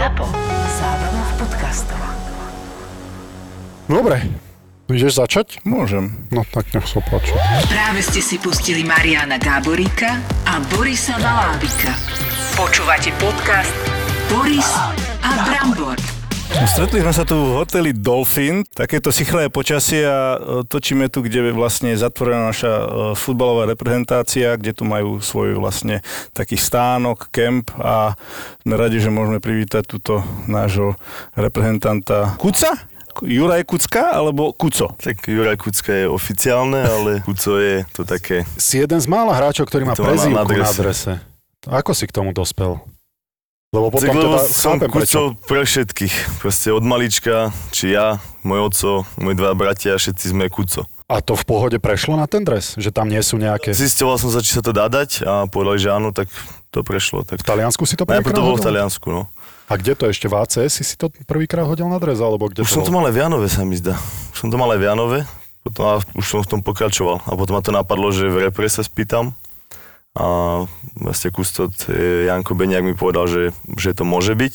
ZAPO. Zábrná v podcastov. Dobre, ideš začať? Môžem. No tak nech sa páči. Práve ste si pustili Mariana Gáboríka a Borisa Valábika. Počúvate podcast Boris a Brambor. Stretli sme sa tu v hoteli Dolphin, takéto sichlé počasie a e, točíme tu, kde vlastne je zatvorená naša e, futbalová reprezentácia, kde tu majú svoj vlastne taký stánok, kemp a sme radi, že môžeme privítať túto nášho reprezentanta Kuca? Juraj Kucka alebo Kuco? Tak Juraj Kucka je oficiálne, ale Kuco je to také... Si jeden z mála hráčov, ktorý má To má na prezývku na adrese. Ako si k tomu dospel? Lebo potom lebo teda som chápem prečo. Kuco pre všetkých. Proste od malička, či ja, môj oco, moji dva bratia, všetci sme Kuco. A to v pohode prešlo na ten dres? Že tam nie sú nejaké... Zistoval som sa, či sa to dá dať a povedali, že áno, tak to prešlo. Tak... V Taliansku si to Najprv prvýkrát to bolo v? Taliansku, no. A kde to ešte? V ACS si si to prvýkrát hodil na dres? Alebo kde Už to som to mal aj v Janove, sa mi zdá. Už som to mal aj v Janove, potom a už som v tom pokračoval. A potom ma to napadlo, že v repre sa spýtam. A vlastne kustot eh, Janko Beniak mi povedal, že, že to môže byť.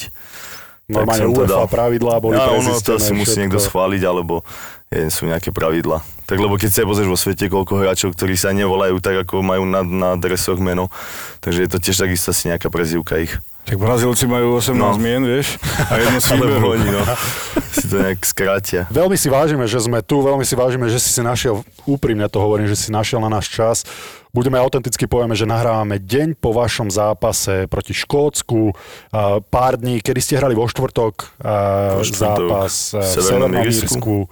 Normálne som to UEFA dal. pravidlá boli Áno, ono to asi musí všetko. niekto schváliť, alebo je, sú nejaké pravidla. Tak lebo keď sa pozrieš vo svete, koľko hráčov, ktorí sa nevolajú tak, ako majú na, na dresoch meno, takže je to tiež takisto asi nejaká prezývka ich. Tak Brazílci majú 18 No. mien, vieš? A jedno si vyberú. oni, no. si to nejak skrátia. Veľmi si vážime, že sme tu, veľmi si vážime, že si si našiel, úprimne to hovorím, že si našiel na náš čas. Budeme autenticky povieme, že nahrávame deň po vašom zápase proti Škótsku, pár dní, kedy ste hrali vo štvrtok, Vo štvrtok zápas a, v Severnom Írsku.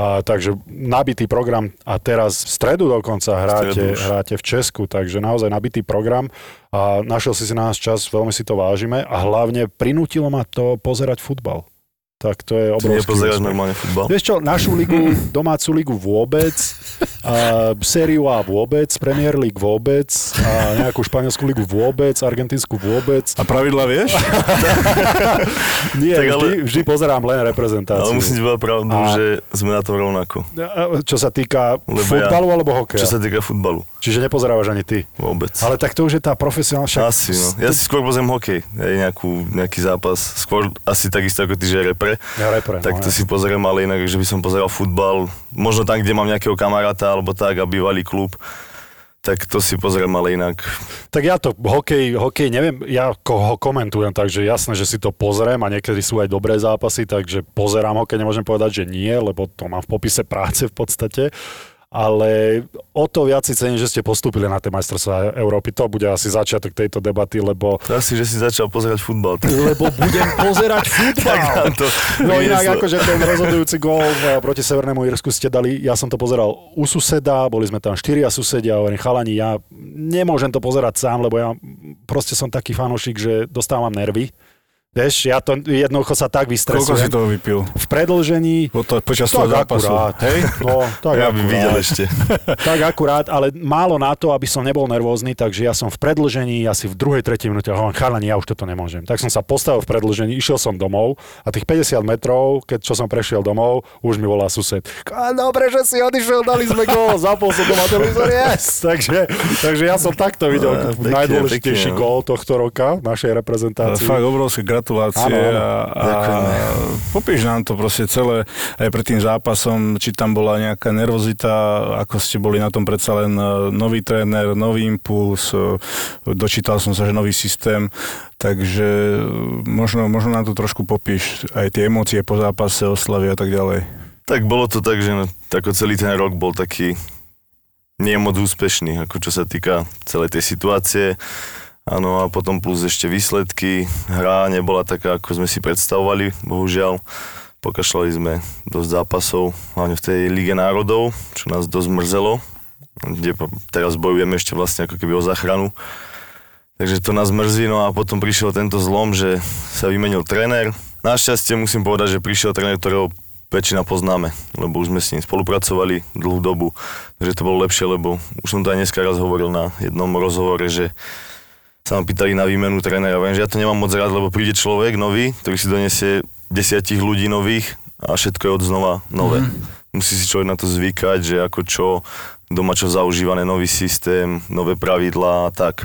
A, takže nabitý program. A teraz v stredu dokonca hráte, stredu hráte v Česku, takže naozaj nabitý program. A našiel si si na nás čas, veľmi si to vážime. A hlavne prinútilo ma to pozerať futbal. Tak to je Ty obrovský nepozeráš úspech. normálne futbal? Vieš čo, našu ligu, domácu ligu vôbec, a sériu A vôbec, Premier League vôbec, a nejakú španielskú ligu vôbec, argentínsku vôbec. A pravidla vieš? Nie, Tak vždy, ale- vždy pozerám len reprezentáciu. Ale musím ti povedať pravdu, A- že sme na tom rovnako. Čo sa týka Lebo futbalu alebo hokeja? Čo sa týka futbalu, Čiže nepozerávaš ani ty. vôbec. Ale tak to už je tá profesionálna... však- Asi, no. Ja si skôr pozriem hokej, nejakú, nejaký zápas. Skôr asi takisto ako ty, že repre. Ja repre, Tak no, to si pozriem, ale inak, že by som pozeral futbal. Možno tam, kde mám nejakého kamaráta, alebo tak, a bývalý klub. Tak to si pozriem, ale inak. Tak ja to, hokej, hokej neviem, ja ho komentujem, takže jasné, že si to pozriem a niekedy sú aj dobré zápasy, takže pozerám hokej, nemôžem povedať, že nie, lebo to mám v popise práce v podstate. Ale o to viac si cením, že ste postúpili na tie majstrovstvá Európy. To bude asi začiatok tejto debaty, lebo asi, že si začal pozerať futbal. Tak, lebo budem pozerať futbal. to No inak vynieslo. akože ten rozhodujúci gól v- proti Severnému Írsku ste dali, ja som to pozeral u suseda, boli sme tam štyria susedia, hovorím, chalani, ja nemôžem to pozerať sám, lebo ja proste som taký fanúšik, že dostávam nervy. Vieš, ja to jednoducho sa tak Koľko si vystresujem. toho vypil? V predlžení to, počas tak toho zápasu. akurát, hej? No, tak ja by akurát. videl ešte. Tak akurát, ale málo na to, aby som nebol nervózny, takže ja som v predlžení, asi v druhej, tretej minúte, hovorím, chalani, ja už toto nemôžem. Tak som sa postavil v predlžení, išiel som domov a tých 50 metrov, keď čo som prešiel domov, už mi volá sused. A dobre, že si odišiel, dali sme gól, zapol som doma televízor, yes! takže, takže ja som takto videl pekne, najdôležitejší no. gól tohto roka našej Ale reprezentácii. Fakt obrovské gratulácie Áno, áno. a, a popíš nám to proste celé aj pred tým zápasom, či tam bola nejaká nervozita, ako ste boli na tom predsa len e, nový tréner, nový impuls, e, dočítal som sa, že nový systém, takže e, možno, možno nám to trošku popíš, aj tie emócie po zápase, oslavy a tak ďalej. Tak bolo to tak, že ako celý ten rok bol taký nie moc úspešný, ako čo sa týka celej tej situácie. Áno, a potom plus ešte výsledky. Hra nebola taká, ako sme si predstavovali, bohužiaľ. Pokašľali sme dosť zápasov, hlavne v tej Lige národov, čo nás dosť mrzelo, kde teraz bojujeme ešte vlastne ako keby o záchranu. Takže to nás mrzí, no a potom prišiel tento zlom, že sa vymenil tréner. Našťastie musím povedať, že prišiel tréner, ktorého väčšina poznáme, lebo už sme s ním spolupracovali dlhú dobu, takže to bolo lepšie, lebo už som to aj dneska raz hovoril na jednom rozhovore, že sa ma pýtali na výmenu trénera. Viem, že ja to nemám moc rád, lebo príde človek nový, ktorý si donesie desiatich ľudí nových a všetko je od znova nové. Mm. Musí si človek na to zvykať, že ako čo, doma čo zaužívané, nový systém, nové pravidlá a tak.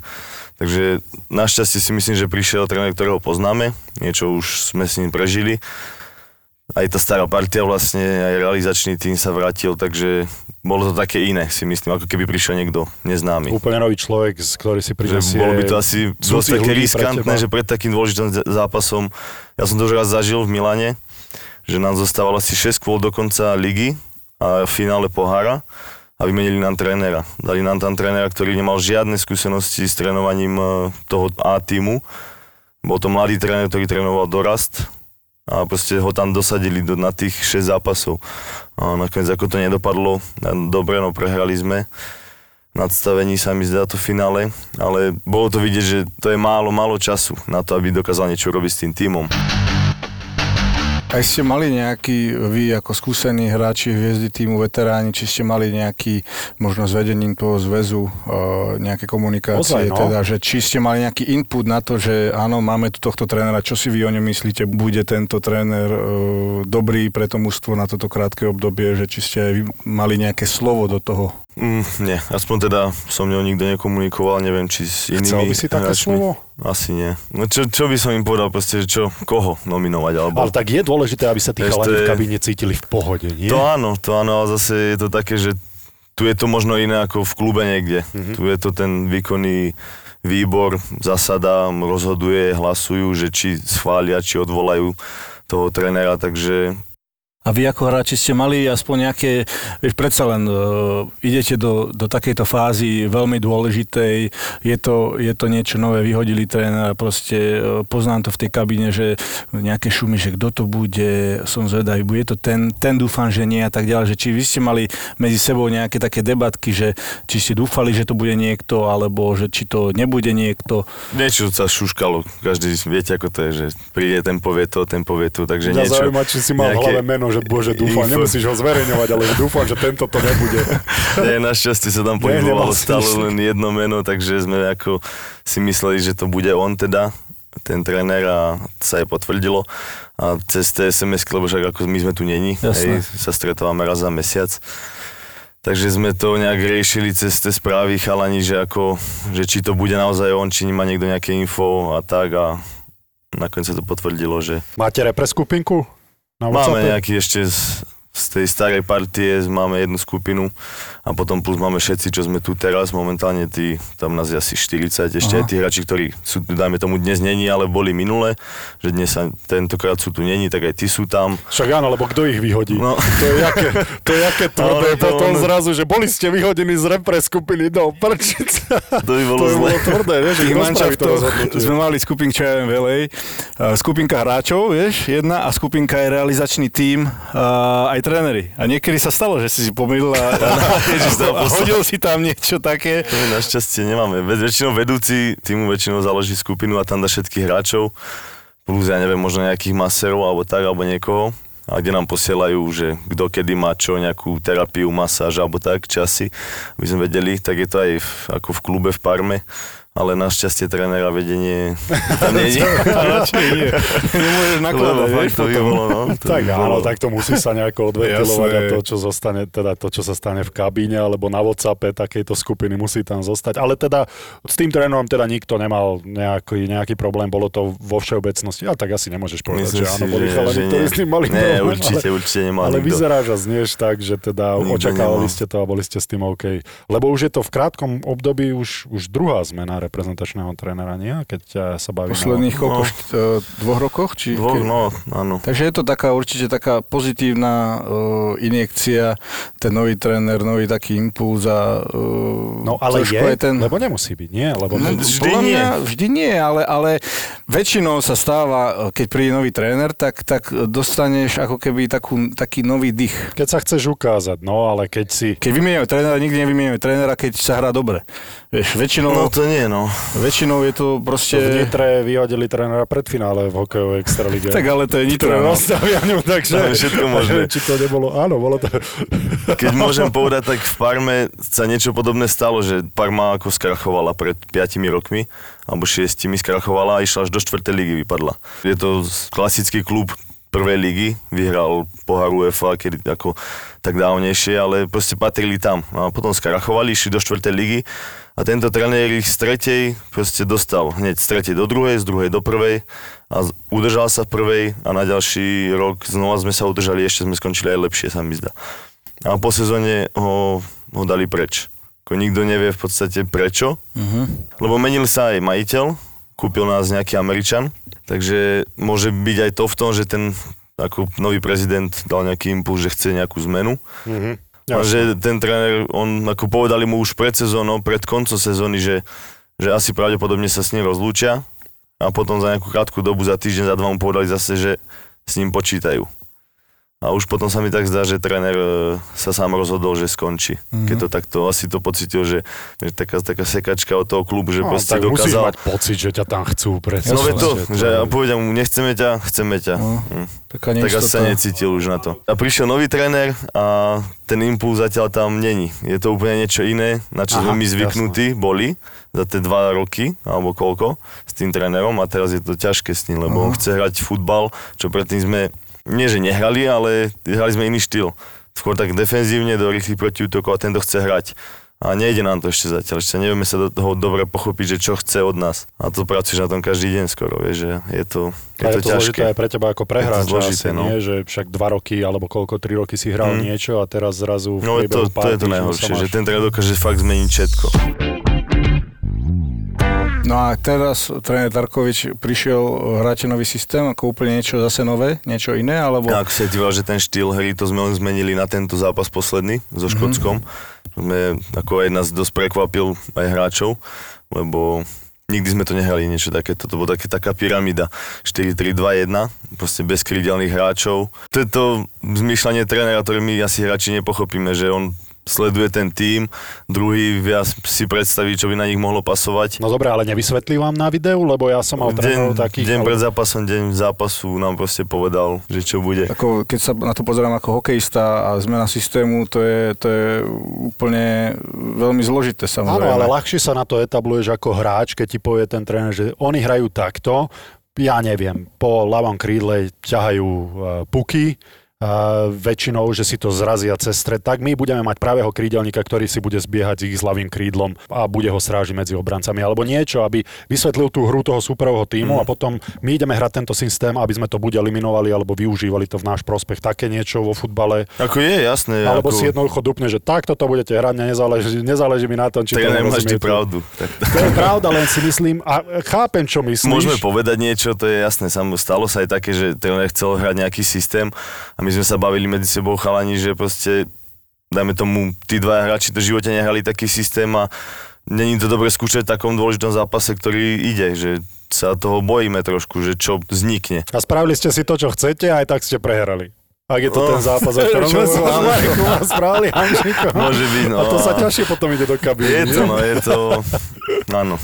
Takže našťastie si myslím, že prišiel tréner, ktorého poznáme, niečo už sme s ním prežili. Aj tá stará partia vlastne, aj realizačný tým sa vrátil, takže bolo to také iné, si myslím, ako keby prišiel niekto neznámy. Úplne nový človek, ktorý si prinesie... Bolo by to asi dosť také riskantné, že pred takým dôležitým zápasom, ja som to už raz zažil v Milane, že nám zostávalo asi 6 kôl do konca ligy a v finále pohára a vymenili nám trénera. Dali nám tam trénera, ktorý nemal žiadne skúsenosti s trénovaním e, toho A týmu. Bol to mladý tréner, ktorý trénoval dorast a proste ho tam dosadili do, na tých 6 zápasov. A nakoniec ako to nedopadlo, dobre, no prehrali sme nadstavení sa mi zdá to finále, ale bolo to vidieť, že to je málo, málo času na to, aby dokázal niečo robiť s tým tímom. Aj ste mali nejaký, vy ako skúsení hráči hviezdy týmu, veteráni, či ste mali nejaký, možno s vedením toho zväzu, uh, nejaké komunikácie, Ozaj, no. teda, že či ste mali nejaký input na to, že áno, máme tu tohto trénera, čo si vy o ňom myslíte, bude tento tréner uh, dobrý pre to mužstvo na toto krátke obdobie, že či ste mali nejaké slovo do toho? Mm, nie, aspoň teda som ňou nikto nekomunikoval, neviem, či s inými Chcel by si také hráčmi. slovo? Asi nie. No čo, čo by som im povedal, proste, čo, koho nominovať, alebo... Ale tak je dôležité, aby sa tí chalani v kabíne cítili v pohode, nie? To áno, to áno, ale zase je to také, že tu je to možno iné ako v klube niekde. Mm-hmm. Tu je to ten výkonný výbor, zasada, rozhoduje, hlasujú, že či schvália, či odvolajú toho trénera, takže a vy ako hráči ste mali aspoň nejaké, vieš, predsa len uh, idete do, do takejto fázy veľmi dôležitej, je to, je to niečo nové, vyhodili trénera, proste uh, poznám to v tej kabíne, že nejaké šumy, že kto to bude, som zvedavý, bude to ten, ten dúfam, že nie a tak ďalej, že či vy ste mali medzi sebou nejaké také debatky, že či ste dúfali, že to bude niekto, alebo že či to nebude niekto. Niečo sa šuškalo, každý viete, ako to je, že príde ten povie to, ten povie to, takže Mňa niečo. Zaujíma, či si mal nejaké... meno, že bože, dúfam, Info. nemusíš ho zverejňovať, ale dúfam, že tento to nebude. Nie, našťastie sa tam pohybovalo stále len jedno meno, takže sme ako si mysleli, že to bude on teda, ten tréner a sa aj potvrdilo. A cez tie sms lebo však ako my sme tu není, hej, sa stretávame raz za mesiac. Takže sme to nejak riešili cez tie správy chalani, že, ako, že či to bude naozaj on, či má niekto nejaké info a tak a nakoniec sa to potvrdilo, že... Máte repre skupinku? Na Máme nejaký ešte z, z tej starej partie, máme jednu skupinu a potom plus máme všetci, čo sme tu teraz, momentálne tí, tam nás je asi 40, ešte Aha. aj tí hráči, ktorí sú, dajme tomu dnes není, ale boli minule, že dnes sa tentokrát sú tu není, tak aj tí sú tam. Však áno, lebo kto ich vyhodí? No. To je jaké, to je jaké tvrdé no, potom no. zrazu, že boli ste vyhodení z repre skupiny do prčica. To by bolo, to by bolo tvrdé, vieš, to sme mali skupinku, čo ja viem, velej, skupinka hráčov, vieš, jedna a skupinka je realizačný tím, uh, aj tréneri. A niekedy sa stalo, že si si pomýlil a, a, a, a hodil si tam niečo také. To my našťastie nemáme. Väčšinou vedúci týmu väčšinou založí skupinu a tam dá všetkých hráčov, plus ja neviem, možno nejakých maserov alebo tak, alebo niekoho a kde nám posielajú, že kto kedy má čo, nejakú terapiu, masáž alebo tak, časy, aby sme vedeli, tak je to aj v, ako v klube v Parme, ale našťastie trénera vedenie tam nie je. Nemôžeš nakladať, vieš, to by bolo, no. To tak by áno, tak to musí sa nejako odventilovať a to, čo zostane, teda to, čo sa stane v kabíne alebo na WhatsAppe takejto skupiny musí tam zostať. Ale teda s tým trénerom teda nikto nemal nejaký, nejaký problém, bolo to vo všeobecnosti. A tak asi nemôžeš povedať, Myslím že áno, boli chalani, ktorí s tým mali nie, problém. určite, ale, určite nemal Ale nikto. vyzeráš a znieš tak, že teda nikto očakávali nemal. ste to a boli ste s tým OK. Lebo už je to v krátkom období už, už druhá zmena reprezentačného trénera, nie? Keď sa bavíme Posledných o... koľko, no. E, dvoch rokoch? Či dvoch, keď... no, áno. Takže je to taká určite taká pozitívna uh, injekcia, ten nový tréner, nový taký impuls a uh, No ale je, ten... lebo nemusí byť, nie? Lebo no, vždy nie. Mňa, vždy nie, ale, ale väčšinou sa stáva, keď príde nový tréner, tak, tak dostaneš ako keby takú, taký nový dých. Keď sa chceš ukázať, no ale keď si... Keď vymieňajú trénera, nikdy nevymieňajú trénera, keď sa hrá dobre. Vieš, väčšinou... No to nie, no. Väčšinou je to proste... V Nitre vyhodili trénera pred finále v hokejovej extralíge. tak ale to je Nitro. No. takže... No, všetko možné. Či to nebolo... Áno, bolo to... Keď môžem povedať, tak v Parme sa niečo podobné stalo, že Parma ako skrachovala pred 5 rokmi, alebo 6 skrachovala a išla až do 4. ligy vypadla. Je to klasický klub prvej ligy, vyhral pohár UEFA, kedy ako tak dávnejšie, ale proste patrili tam. A potom skrachovali, išli do štvrtej ligy a tento tréner ich z tretej proste dostal hneď z tretej do druhej, z druhej do prvej a udržal sa v prvej a na ďalší rok znova sme sa udržali, ešte sme skončili aj lepšie, sa mi zdá. A po sezóne ho, ho dali preč. Ako nikto nevie v podstate prečo, lebo menil sa aj majiteľ, kúpil nás nejaký Američan, takže môže byť aj to v tom, že ten ako nový prezident dal nejaký impuls, že chce nejakú zmenu. Mhm. A že ten tréner, on ako povedali mu už pred sezónou, pred koncom sezóny, že, že asi pravdepodobne sa s ním rozlúčia a potom za nejakú krátku dobu, za týždeň, za dva mu povedali zase, že s ním počítajú. A už potom sa mi tak zdá, že tréner e, sa sám rozhodol, že skončí. Mm-hmm. Keď to takto asi to pocitil, že, že taká, taká sekačka od toho klubu, že No, proste tak musíš dokázal... mať pocit, že ťa tam chcú. Predsa, No veď to, že povedia mu, nechceme ťa, chceme ťa. No, Hm. taká Tak asi sa necítil už na to. A prišiel nový tréner a ten impuls zatiaľ tam není. Je to úplne niečo iné, na čo Aha, sme my zvyknutí boli za tie dva roky, alebo koľko, s tým trénerom a teraz je to ťažké s ním, lebo on chce hrať futbal, čo predtým sme, nie že nehrali, ale hrali sme iný štýl. Skôr tak defenzívne do rýchlych protiútokov a tento chce hrať. A nejde nám to ešte zatiaľ, ešte nevieme sa do toho dobre pochopiť, že čo chce od nás. A to pracuješ na tom každý deň skoro, vieš, že je to, je A to, je to ťažké. aj pre teba ako prehráča, zložité, asi no. nie, že však dva roky alebo koľko, tri roky si hral Mm. niečo a teraz zrazu v No to, to je to najhoršie, že ten tréner dokáže fakt zmeniť všetko. No a teraz tréner Tarkovič prišiel, hráte nový systém, ako úplne niečo zase nové, niečo iné, alebo... Ako sa díval, že ten štýl hry, to sme len zmenili na tento zápas posledný so Škótskom. Sme, ako aj nás dosť prekvapil aj hráčov, lebo nikdy sme to nehrali niečo takéto, to bola také, taká pyramída 4-3-2-1, proste bez krídelných hráčov. To je to zmýšľanie trénera, ktoré my asi hráči nepochopíme, že on sleduje ten tým, druhý viac si predstaví, čo by na nich mohlo pasovať. No dobre, ale nevysvetlí vám na videu, lebo ja som mal Deň, takých... deň ale- pred zápasom, deň zápasu nám proste povedal, že čo bude. Ako, keď sa na to pozerám ako hokejista a zmena systému, to je, to je úplne veľmi zložité samozrejme. Áno, ale ľahšie sa na to etabluješ ako hráč, keď ti povie ten tréner, že oni hrajú takto, ja neviem, po ľavom krídle ťahajú uh, puky, väčšinou, že si to zrazia cez stred, tak my budeme mať pravého krídelníka, ktorý si bude zbiehať s ich ľavým krídlom a bude ho strážiť medzi obrancami, alebo niečo, aby vysvetlil tú hru toho superového týmu Mm. a potom my ideme hrať tento systém, aby sme to buď eliminovali, alebo využívali to v náš prospech. Také niečo vo futbale, Ako je, jasné. alebo ako... si jednoducho dupne, že takto to budete hrať, nezáleží, nezáleží mi na tom, či to Tak ty rozumiete. pravdu. To je pravda, len si myslím, a chápem, čo myslíš. môžeme povedať niečo, to je jasné. Stalo sa aj také, že tréner chcel hrať nejaký systém a my sme sa bavili medzi sebou chalani, že proste dajme tomu, tí dva hráči to v živote nehrali taký systém a není to dobre skúšať v takom dôležitom zápase, ktorý ide, že sa toho bojíme trošku, že čo vznikne. A spravili ste si to, čo chcete, a aj tak ste prehrali. Ak je to No. ten zápas, o ktorom sme sa spravili, Hamšiko. Môže byť, no. A to sa ťažšie potom ide do kabíny. Je to, no, je to... Áno.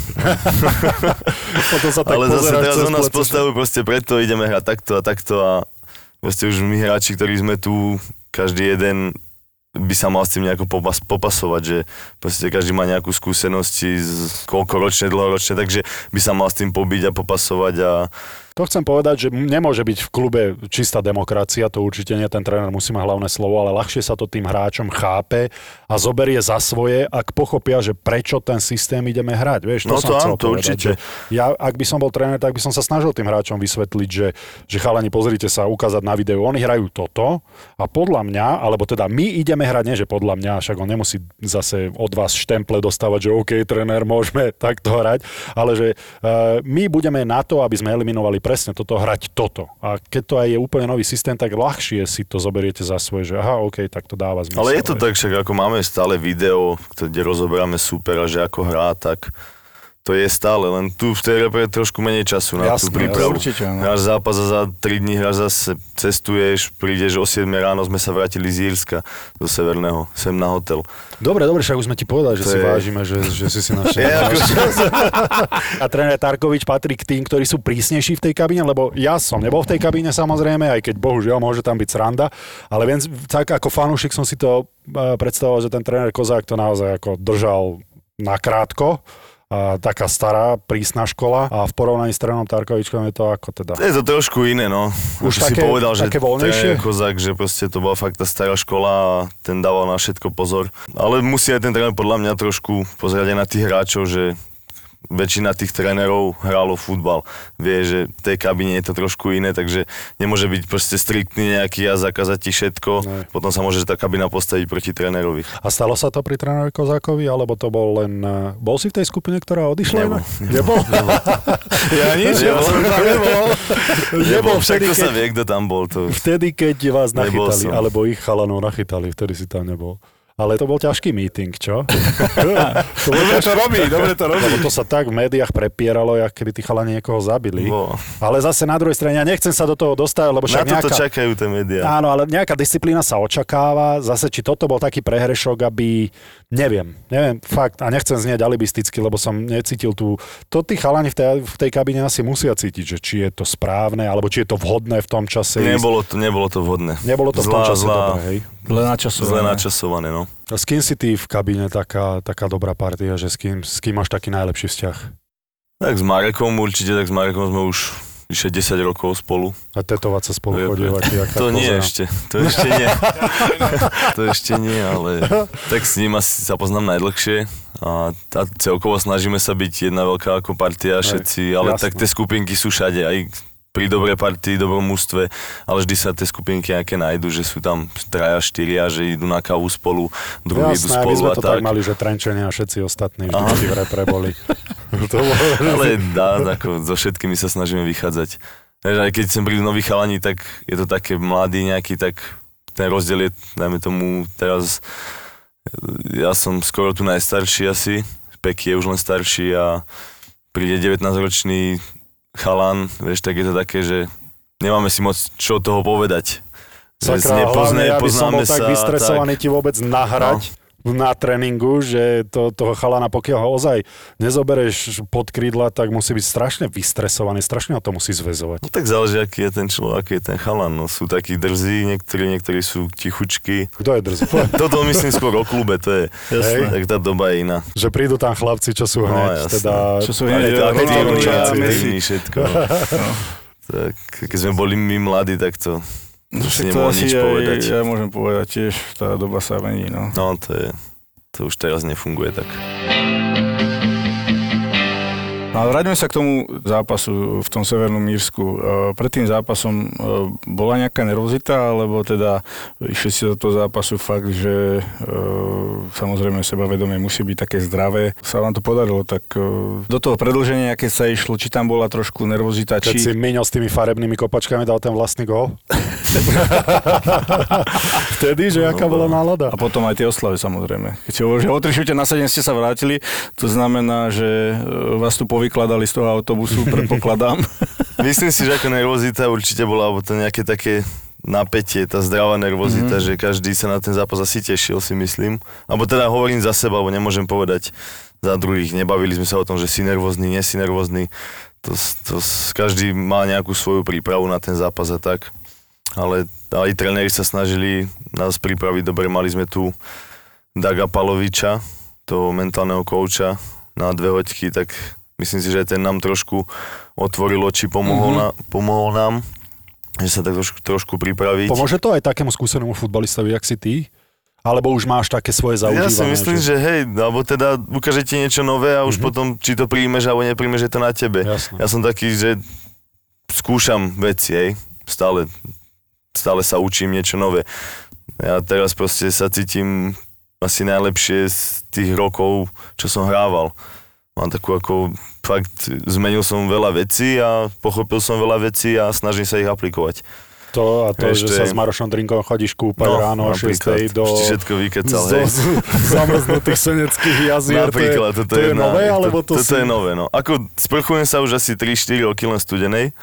Potom sa tak Ale zase teraz on nás plece, postavujú proste preto, ideme hrať takto a takto a proste už my hráči, ktorí sme tu, každý jeden by sa mal s tým nejako popas, popasovať, že proste každý má nejakú skúsenosti z koľko ročne, dlhoročne, takže by sa mal s tým pobiť a popasovať a To chcem povedať, že nemôže byť v klube čistá demokracia, to určite nie, ten tréner musí mať hlavné slovo, ale ľahšie sa to tým hráčom chápe a zoberie za svoje, ak pochopia, že prečo ten systém ideme hrať. Vieš, to No to áno, to povedať, určite. Ja, ak by som bol tréner, tak by som sa snažil tým hráčom vysvetliť, že, že chalani, pozrite sa, ukázať na videu, oni hrajú toto a podľa mňa, alebo teda my ideme hrať, nie že podľa mňa, však on nemusí zase od vás štemple dostávať, že OK, tréner, môžeme takto hrať, ale že uh, my budeme na to, aby sme eliminovali presne toto, hrať toto. A keď to aj je úplne nový systém, tak ľahšie si to zoberiete za svoje, že aha, OK, tak to dáva zmysel. Ale je to tak, však ako máme stále video, kde rozoberáme supera, že ako hrá, tak to je stále, len tu v tej repre trošku menej času na Jasné, tú prípravu. určite, áno. Hráš zápas a za 3 dní hráš zase, cestuješ, prídeš o 7 ráno, sme sa vrátili z Írska, zo Severného, sem na hotel. Dobre, dobre, však už sme ti povedali, že To si je- vážime, že, že si si našiel. Je, ako, A tréner Tarkovič patrí k tým, ktorí sú prísnejší v tej kabíne, lebo ja som nebol v tej kabíne samozrejme, aj keď bohužiaľ môže tam byť sranda, ale viem, tak ako fanúšik som si to eh, predstavoval, že ten tréner Kozák to naozaj ako držal nakrátko a taká stará, prísna škola a v porovnaní s trénom Tarkovičkom je to ako teda? Je to trošku iné, no. Už Už si také- povedal, že také voľnejšie? tréner Kozák, že proste to bola fakt tá stará škola a ten dával na všetko pozor. Ale musí aj ten tréner podľa mňa trošku pozerať aj na tých hráčov, že väčšina tých trénerov hrálo futbal. Vie, že v tej kabine je to trošku iné, takže nemôže byť proste striktný nejaký a zakázať ti všetko. Ne. Potom sa môže tá kabina postaviť proti trénerovi. A stalo sa to pri trénerovi Kozákovi, alebo to bol len... eh, Bol si v tej skupine, ktorá odišla? Nebol. inak? Nebol? Ja nič, ja Nebol. som tam nebol. Nebol vtedy, sa keď, vie, kto tam bol. To... vtedy, keď vás Nebol nachytali, alebo ich chalanov nachytali, vtedy si tam nebol. Ale to bol ťažký meeting, čo? to bol Dobre to robí, dobre to robí. Lebo to sa tak v médiách prepieralo, jak keby tí chalani niekoho zabili. Bolo. Ale zase na druhej strane, ja nechcem sa do toho dostať, lebo Na však toto nejaká... čakajú tie médiá. Áno, ale nejaká disciplína sa očakáva. Zase, či toto bol taký prehrešok, aby... Neviem, neviem, fakt. A nechcem znieť alibisticky, lebo som necítil tú... To tí chalani v tej, v tej kabine asi musia cítiť, že či je to správne, alebo či je to vhodné v tom čase. Nebolo to, nebolo to vhodné. Nebolo to v tom Zlá- čase zlá- dobré, hej. Zle načasované. Zle načasované, no. A s kým si ty v kabíne taká, taká dobrá partia, že s kým, s kým máš taký najlepší vzťah? Tak s Marekom určite, tak s Marekom sme už vyše 10 rokov spolu. A tetovať sa spolu Je- chodievate, jak To nie pozerám. ešte, to ešte nie. to ešte nie, ale tak s ním asi sa poznám najdlhšie a, a celkovo snažíme sa byť jedna veľká ako partia všetci, ale jasné. tak tie skupinky sú všade, aj pri dobrej partii, dobrom mústve, ale vždy sa tie skupinky nejaké nájdu, že sú tam traja, štyria, že idú na kávu spolu, druhí idú Jasné, my spolu sme a to tak. tak mali, že Trenčania a všetci ostatní vždy v repre boli. to bolo, Ale dá, ako so všetkými sa snažíme vychádzať. Vieš, aj keď sem prídu noví chalani, tak je to také mladý nejaký, tak ten rozdiel je, dajme tomu, teraz ja som skoro tu najstarší asi, Peky je už len starší a príde 19-ročný chalan, vieš, tak je to také, že nemáme si moc čo toho povedať. Sakra, hlavne ja by som bol tak vystresovaný tak. ti vôbec nahrať na tréningu, že to, toho chalana, pokiaľ ho ozaj nezobereš pod krídla, tak musí byť strašne vystresovaný, strašne ho to musí zväzovať. No tak záleží, aký je ten človek, aký je ten chalan. No, sú takí drzí, niektorí, niektorí sú tichučky. Kto je drzý? Toto myslím skôr o klube, to je, Jasné. tak tá doba je iná. že prídu tam chlapci, čo sú No, hneď, jasné. teda... Čo sú hneď aktívni, všetko. No. Tak, keď sme boli my mladí, tak to, nemohol asi nič aj- povedať. Ja môžem povedať tiež, tá doba sa mení, no. No, to je, to už teraz nefunguje tak. No ale vráťme sa k tomu zápasu v tom Severnom Mírsku. E, Pred tým zápasom e, bola nejaká nervozita, alebo teda išli si do toho zápasu fakt, že e, samozrejme sebavedomie musí byť také zdravé. Sa vám to podarilo, tak do toho predlženia, keď sa išlo, či tam bola trošku nervozita, Keď si či... Miňo s tými farebnými kopačkami dal ten vlastný gól. Vtedy, že aká bola nálada. A potom aj tie oslavy samozrejme. Keď si hovorí, že o 3 šute na 7 ste sa vrátili, to znamená, že vás tu povykladali z toho autobusu, predpokladám. Myslím si, že ako nervozita určite bola, alebo to nejaké také napätie, tá zdravá nervozita, mm-hmm. že každý sa na ten zápas asi tešil, si myslím. Alebo teda hovorím za seba, alebo nemôžem povedať za druhých. Nebavili sme sa o tom, že si nervózny, nie si nervózny. To, to, každý má nejakú svoju prípravu na ten zápas a tak. Ale aj tréneri sa snažili nás pripraviť dobre. Mali sme tu Daga Paloviča, toho mentálneho kouča na dve hoďky, tak myslím si, že ten nám trošku otvoril oči, pomohol, mm-hmm. na, pomohol nám, že sa tak trošku, trošku pripraviť. Pomôže to aj takému skúsenému futbalistovi, jak si ty? Alebo už máš také svoje zaužívané? Ja si myslím, že... hej, alebo teda ukáže ti niečo nové a už mm-hmm. potom, či to príjmeš alebo nepríjmeš, je to na tebe. Jasné. Ja som taký, že skúšam veci, hej, stále, stále sa učím niečo nové. Ja teraz proste sa cítim asi najlepšie z tých rokov, čo som hrával. Mám takú ako, fakt, zmenil som veľa vecí a pochopil som veľa vecí a snažím sa ich aplikovať. To a to, Vieš, že to sa je- s Marošom Drinkom chodíš kúpať ráno o 6 napríklad, do... všetko vykecal, zo- hej. z- zamrznutých seneckých jazier. Napríklad, to je, toto to je na- nové, alebo to, toto si... je nové, no. Ako sprchujem sa už asi 3-4 roky len studenej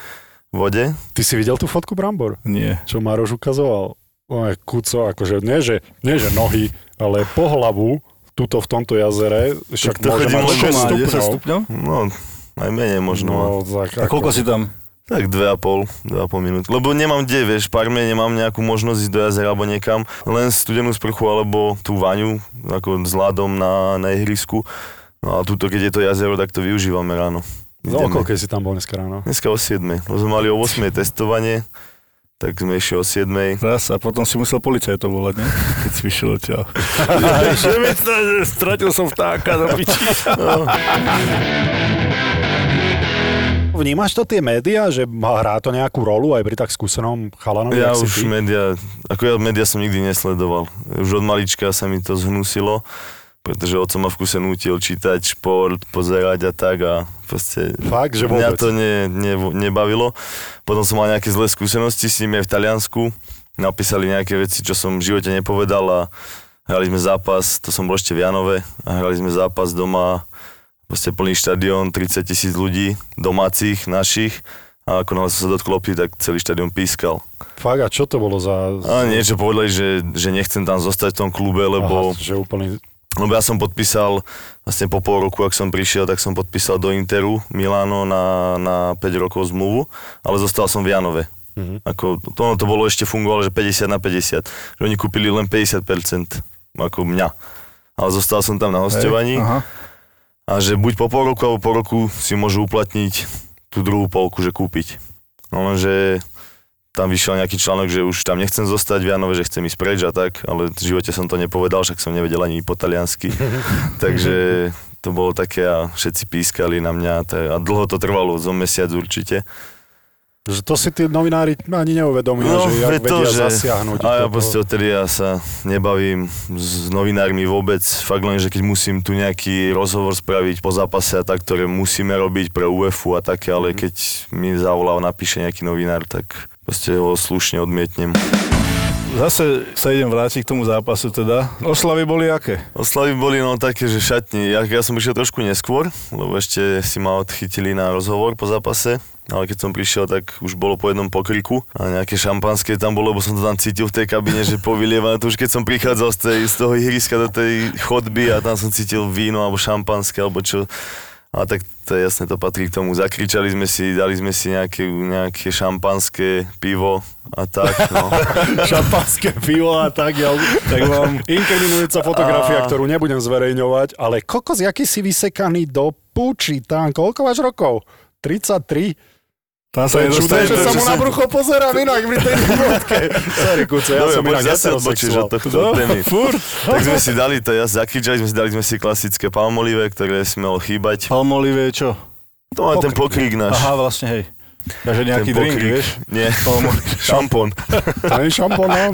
vode. Ty si videl tú fotku Brambor? Nie. Čo Maroš ukazoval? O, je kuco, akože nie že, nie, že nohy, ale po hlavu, tuto v tomto jazere, však to môže chodí mať len 6 Má 10 stupňov. stupňov? No, aj menej možno. No. Tak, A koľko si tam? Tak 2,5, 2,5 minút. Lebo nemám kde, vieš, Parme nemám nejakú možnosť ísť do jazera alebo niekam. Len studenú sprchu alebo tú vaňu, ako s ľadom na, na ihrisku. No a tuto, keď je to jazero, tak to využívame ráno. No, koľko si tam bol dneska ráno? Dneska o 7. Lebo sme mali o 8. testovanie, tak sme išli o 7. Raz a potom si musel policajtov volať, ne? Keď si vyšiel odtiaľ. Stratil som vtáka do piči. Vnímaš to tie médiá, že má hrá to nejakú rolu aj pri tak skúsenom chalanovi, Ja už ty? média, ako ja média som nikdy nesledoval. Už od malička sa mi to zhnusilo, pretože otco ma v kuse nutil čítať šport, pozerať a tak a proste Fakt, že mňa vôbec? to ne, ne, nebavilo. Potom som mal nejaké zlé skúsenosti s nimi aj v Taliansku. Napísali nejaké veci, čo som v živote nepovedal a hrali sme zápas, to som bol ešte v Janove a hrali sme zápas doma, proste plný štadión, 30 tisíc ľudí, domácich, našich a ako náhle som sa dotkol lopty, tak celý štadión pískal. Fakt, a čo to bolo za... A niečo povedali, že, že nechcem tam zostať v tom klube, lebo, Aha, že úplný... lebo ja som podpísal, vlastne po pol roku, ak som prišiel, tak som podpísal do Interu Milano na, na 5 rokov zmluvu, ale zostal som v Janove. Mhm. Ako, to, ono to bolo ešte fungovalo, že 50 na 50. Že oni kúpili len 50% ako mňa. Ale zostal som tam na hostovaní Aha. a že buď po pol roku alebo po roku si môžu uplatniť tú druhú polku, že kúpiť. No lenže tam vyšiel nejaký článok, že už tam nechcem zostať v Janove, že chcem ísť preč a tak, ale v živote som to nepovedal, však som nevedel ani po taliansky. Takže to bolo také a všetci pískali na mňa a dlho to trvalo, zo mesiac určite. Že to si tí novinári ani neuvedomujú, že jak veď vedia zasiahnuť. No, A ja proste odtedy ja sa nebavím s novinármi vôbec. Fakt len, že keď musím tu nejaký rozhovor spraviť po zápase a tak, ktoré musíme robiť pre UEFu a také, ale Mhm. keď mi zavolá napíše nejaký novinár, tak proste ho slušne odmietnem. Zase sa idem vrátiť k tomu zápasu teda. Oslavy boli aké? Oslavy boli no také, že šatni. Ja, ja som prišiel trošku neskôr, lebo ešte si ma odchytili na rozhovor po zápase. Ale keď som prišiel, tak už bolo po jednom pokriku a nejaké šampanské tam bolo, lebo som to tam cítil v tej kabine, že povylievané. To už keď som prichádzal z, tej, z toho ihriska do tej chodby a tam som cítil víno alebo šampanské alebo čo. A tak to je jasné, to patrí k tomu. Zakričali sme si, dali sme si nejaké, nejaké šampanské pivo a tak. No. Šampanské pivo a tak, ja, tak mám inkriminujúca fotografia, A- ktorú nebudem zverejňovať, ale kokos, jaký si vysekaný do puči, tam, koľko máš rokov? 33? Tam To je čudné, že sa mu na brucho... pozerám inak pri tej fotke. Sorry, kuce, ja Dobre, som poď inak zase odbočíš od tohto No, témy. furt. Tak sme si dali to, ja zakričali sme si, dali sme si klasické palmolive, ktoré si malo chýbať. Palmolive je čo? To má ten pokrík náš. Aha, vlastne, hej. Takže nejaký drink, vieš? Nie, šampón. To nie je šampón, no?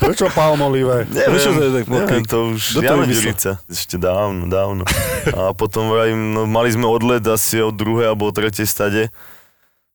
Prečo palmolivé? Prečo to je tak neviem, to už vymyslel? Ďurica. Ešte dávno, dávno. A potom vravím, no, mali sme odlet asi od druhej alebo od tretej stade.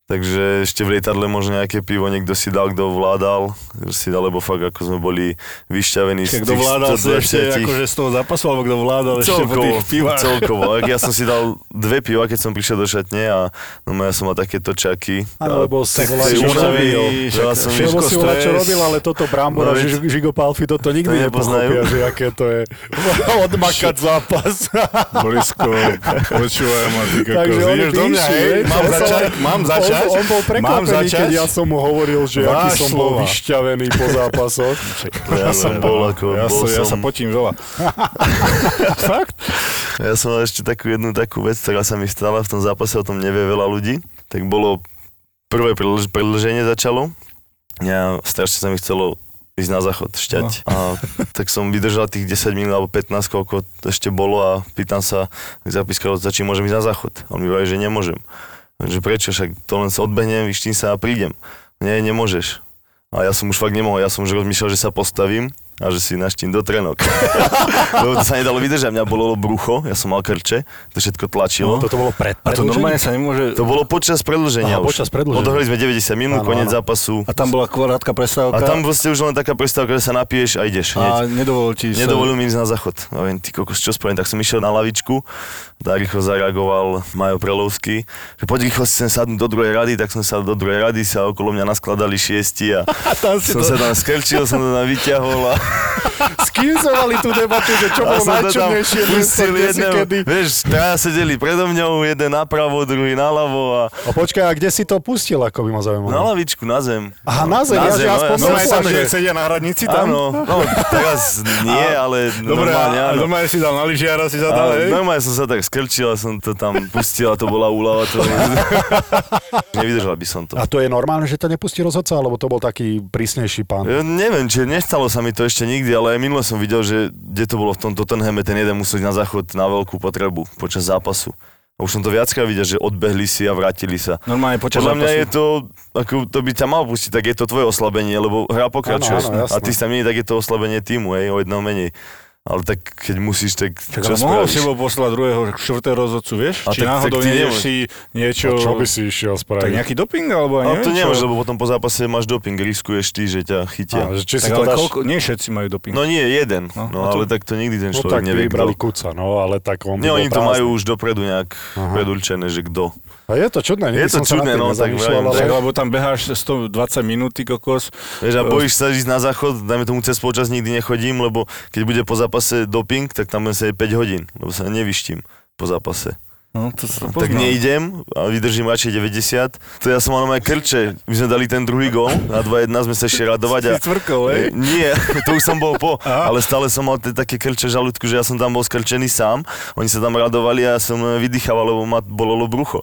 Takže ešte v lietadle možno nejaké pivo niekto si dal, kto vládal. Si dal, lebo fakt ako sme boli vyšťavení z Kto tých vládal si ešte 120. akože z toho zápasu, alebo kto vládal ešte po Celkovo, tých pivách? celkovo. Ja som si dal dve piva, keď som prišiel do šatne a no, ja som mal takéto čaky. Áno, lebo si Tak volá, čo robil. Lebo si volá, čo robil, ale toto Brambora, No, Ži- Žigo Palfi, toto nikdy To nepoznajú. nepochopia, že aké to je odmakať zápas. Borisko, počúvaj ma, ty kokos, Takže ideš do mňa, hej, mám sa- začať, mám začať, On, on bol mám prekvapený, keď ja som mu hovoril, že aký Váš som bol slova. vyšťavený po zápasoch. Ja som bol ako, ja, bol som, ja sa som, potím veľa. Fakt? ja som mal ešte takú jednu takú vec, ktorá sa mi stala v tom zápase, o tom nevie veľa ľudí. Tak bolo, prvé predlž- predlženie začalo. Ja strašne sa mi chcelo ísť na záchod, šťať. No. A tak som vydržal tých 10 minút alebo 15, koľko ešte bolo a pýtam sa zapískal, za či môžem ísť na záchod. On mi hovorí, že nemôžem. Že prečo, však to len sa odbehnem, vyštím sa a prídem. Nie, nemôžeš. A ja som už fakt nemohol, ja som už rozmýšľal, že sa postavím a že si naštím do trenok. Lebo to sa nedalo vydržať, mňa bolelo brucho, ja som mal krče, to všetko tlačilo. Toto bolo pred A to normálne sa nemôže... To bolo počas predlženia Aha, už. počas predĺženia. Odohrali sme 90 minút, Áno, koniec áno. zápasu. A tam bola krátka prestávka A tam vlastne už len taká prestávka, že sa napiješ a ideš hneď. a nedovolil ti sa... Nedovolil mi ísť na záchod. A viem, ty kokos, čo spravím? Tak som išiel na lavičku, tak rýchlo zareagoval Majo Prelovský, že poď rýchlo si sem sadnúť do druhej rady, tak som sa do druhej rady, sa okolo mňa naskladali šiesti a tam si som to- sa tam skrčil, som to tam vyťahol a S kým sme mali tú debatu, že čo bolo najčudnejšie miesto, kde si kedy... Vieš, traja sedeli predo mňou, jeden napravo, druhý naľavo a A počkaj, a kde si to pustil, ako by ma zaujímalo? na lavičku, na zem. Aha, na zem, Na ja, zem, no, aspoň no, som No povedal, tam, že sedia na hradnici tam? Áno, no teraz nie, ale Dobre, normálne áno. normálne si dal na lyžiara, si zadal, hej? normálne som sa tak skrčil a som to tam pustil a to bola úlava. To... Nevydržal by som to. A to je normálne, že to nepustí rozhodca, alebo to bol taký prísnejší pán? Ja neviem, či nestalo sa mi to ešte nikdy, ale aj minule som videl, že kde to bolo v tom Tottenhame, ten jeden musel ísť na záchod na veľkú potrebu počas zápasu. A už som to viackrát videl, že odbehli si a vrátili sa. Normálne počas Podľa mňa je to, ako to by ťa mal pustiť, tak je to tvoje oslabenie, lebo hra pokračuje. Áno, áno, jasné. a ty sa menej, tak je to oslabenie týmu, hej, o jedno menej. Ale tak keď musíš, tak Čak, čo ale mohol bol poslať druhého, štvrtého rozhodcu, vieš? A Či tak- náhodou tak nemôžeš. si niečo... A čo by si išiel Tak spraviť? nejaký doping, alebo ja Ale neviem to nemôžeš, lebo potom po zápase máš doping, riskuješ ty, že ťa chytia. Že či si Tak to ale dáš... koľko, nie všetci majú doping. No nie, jeden, No, no, a to- ale tak to nikdy ten No človek tak nevie, vybrali kto. kuca, no ale tak on Nie, oni to prázdny. majú už dopredu nejak Aha. predurčené, že kto. A je to čudné, Je to sa čudné, no, tak ale... Tak, lebo tam beháš 120 minút, ty kokos. Vieš, a bojíš sa ísť na záchod, dajme tomu cez počas nikdy nechodím, lebo keď bude po zápase doping, tak tam budem sedieť 5 hodín, lebo sa nevyštím po zápase. No, to sa Tak neidem a vydržím radšej 90. To ja som mal aj krče. My sme dali ten druhý gól, na 2-1 sme sa ešte radovať. A... Si cvrkol, hej? E, Nie, to už som bol po, Aha. ale stále som mal také krče žalúdku, že ja som tam bol skrčený sám, oni sa tam radovali a ja som vydýchaval, lebo ma bolelo brucho.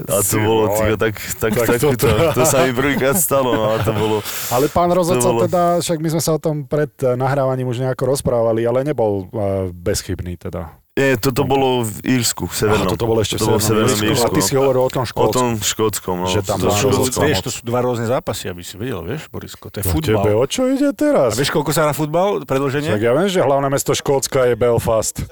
A to Ty bolo, tyko, tak, tak, Tak tak, to- to, to, sa mi prvýkrát stalo, no a to bolo... Ale pán rozhodca To bolo- teda, však my sme sa o tom pred nahrávaním už nejako rozprávali, ale nebol uh, bezchybný teda. Nie, toto bolo v Írsku, v Severnom. Aha, toto bolo ešte v to bolo v Severnom Severnom Írsku. A ty si no. hovoril o tom O Škótsku. tom škótskom, no. Že tam To škótskom. Vieš, to sú dva rôzne zápasy, aby si vedel, vieš, Borisko, to je No Tebe, futbal. o čo ide teraz? A vieš, koľko sa na futbal, predlženie? Tak ja viem, že hlavné mesto Škótska je Belfast.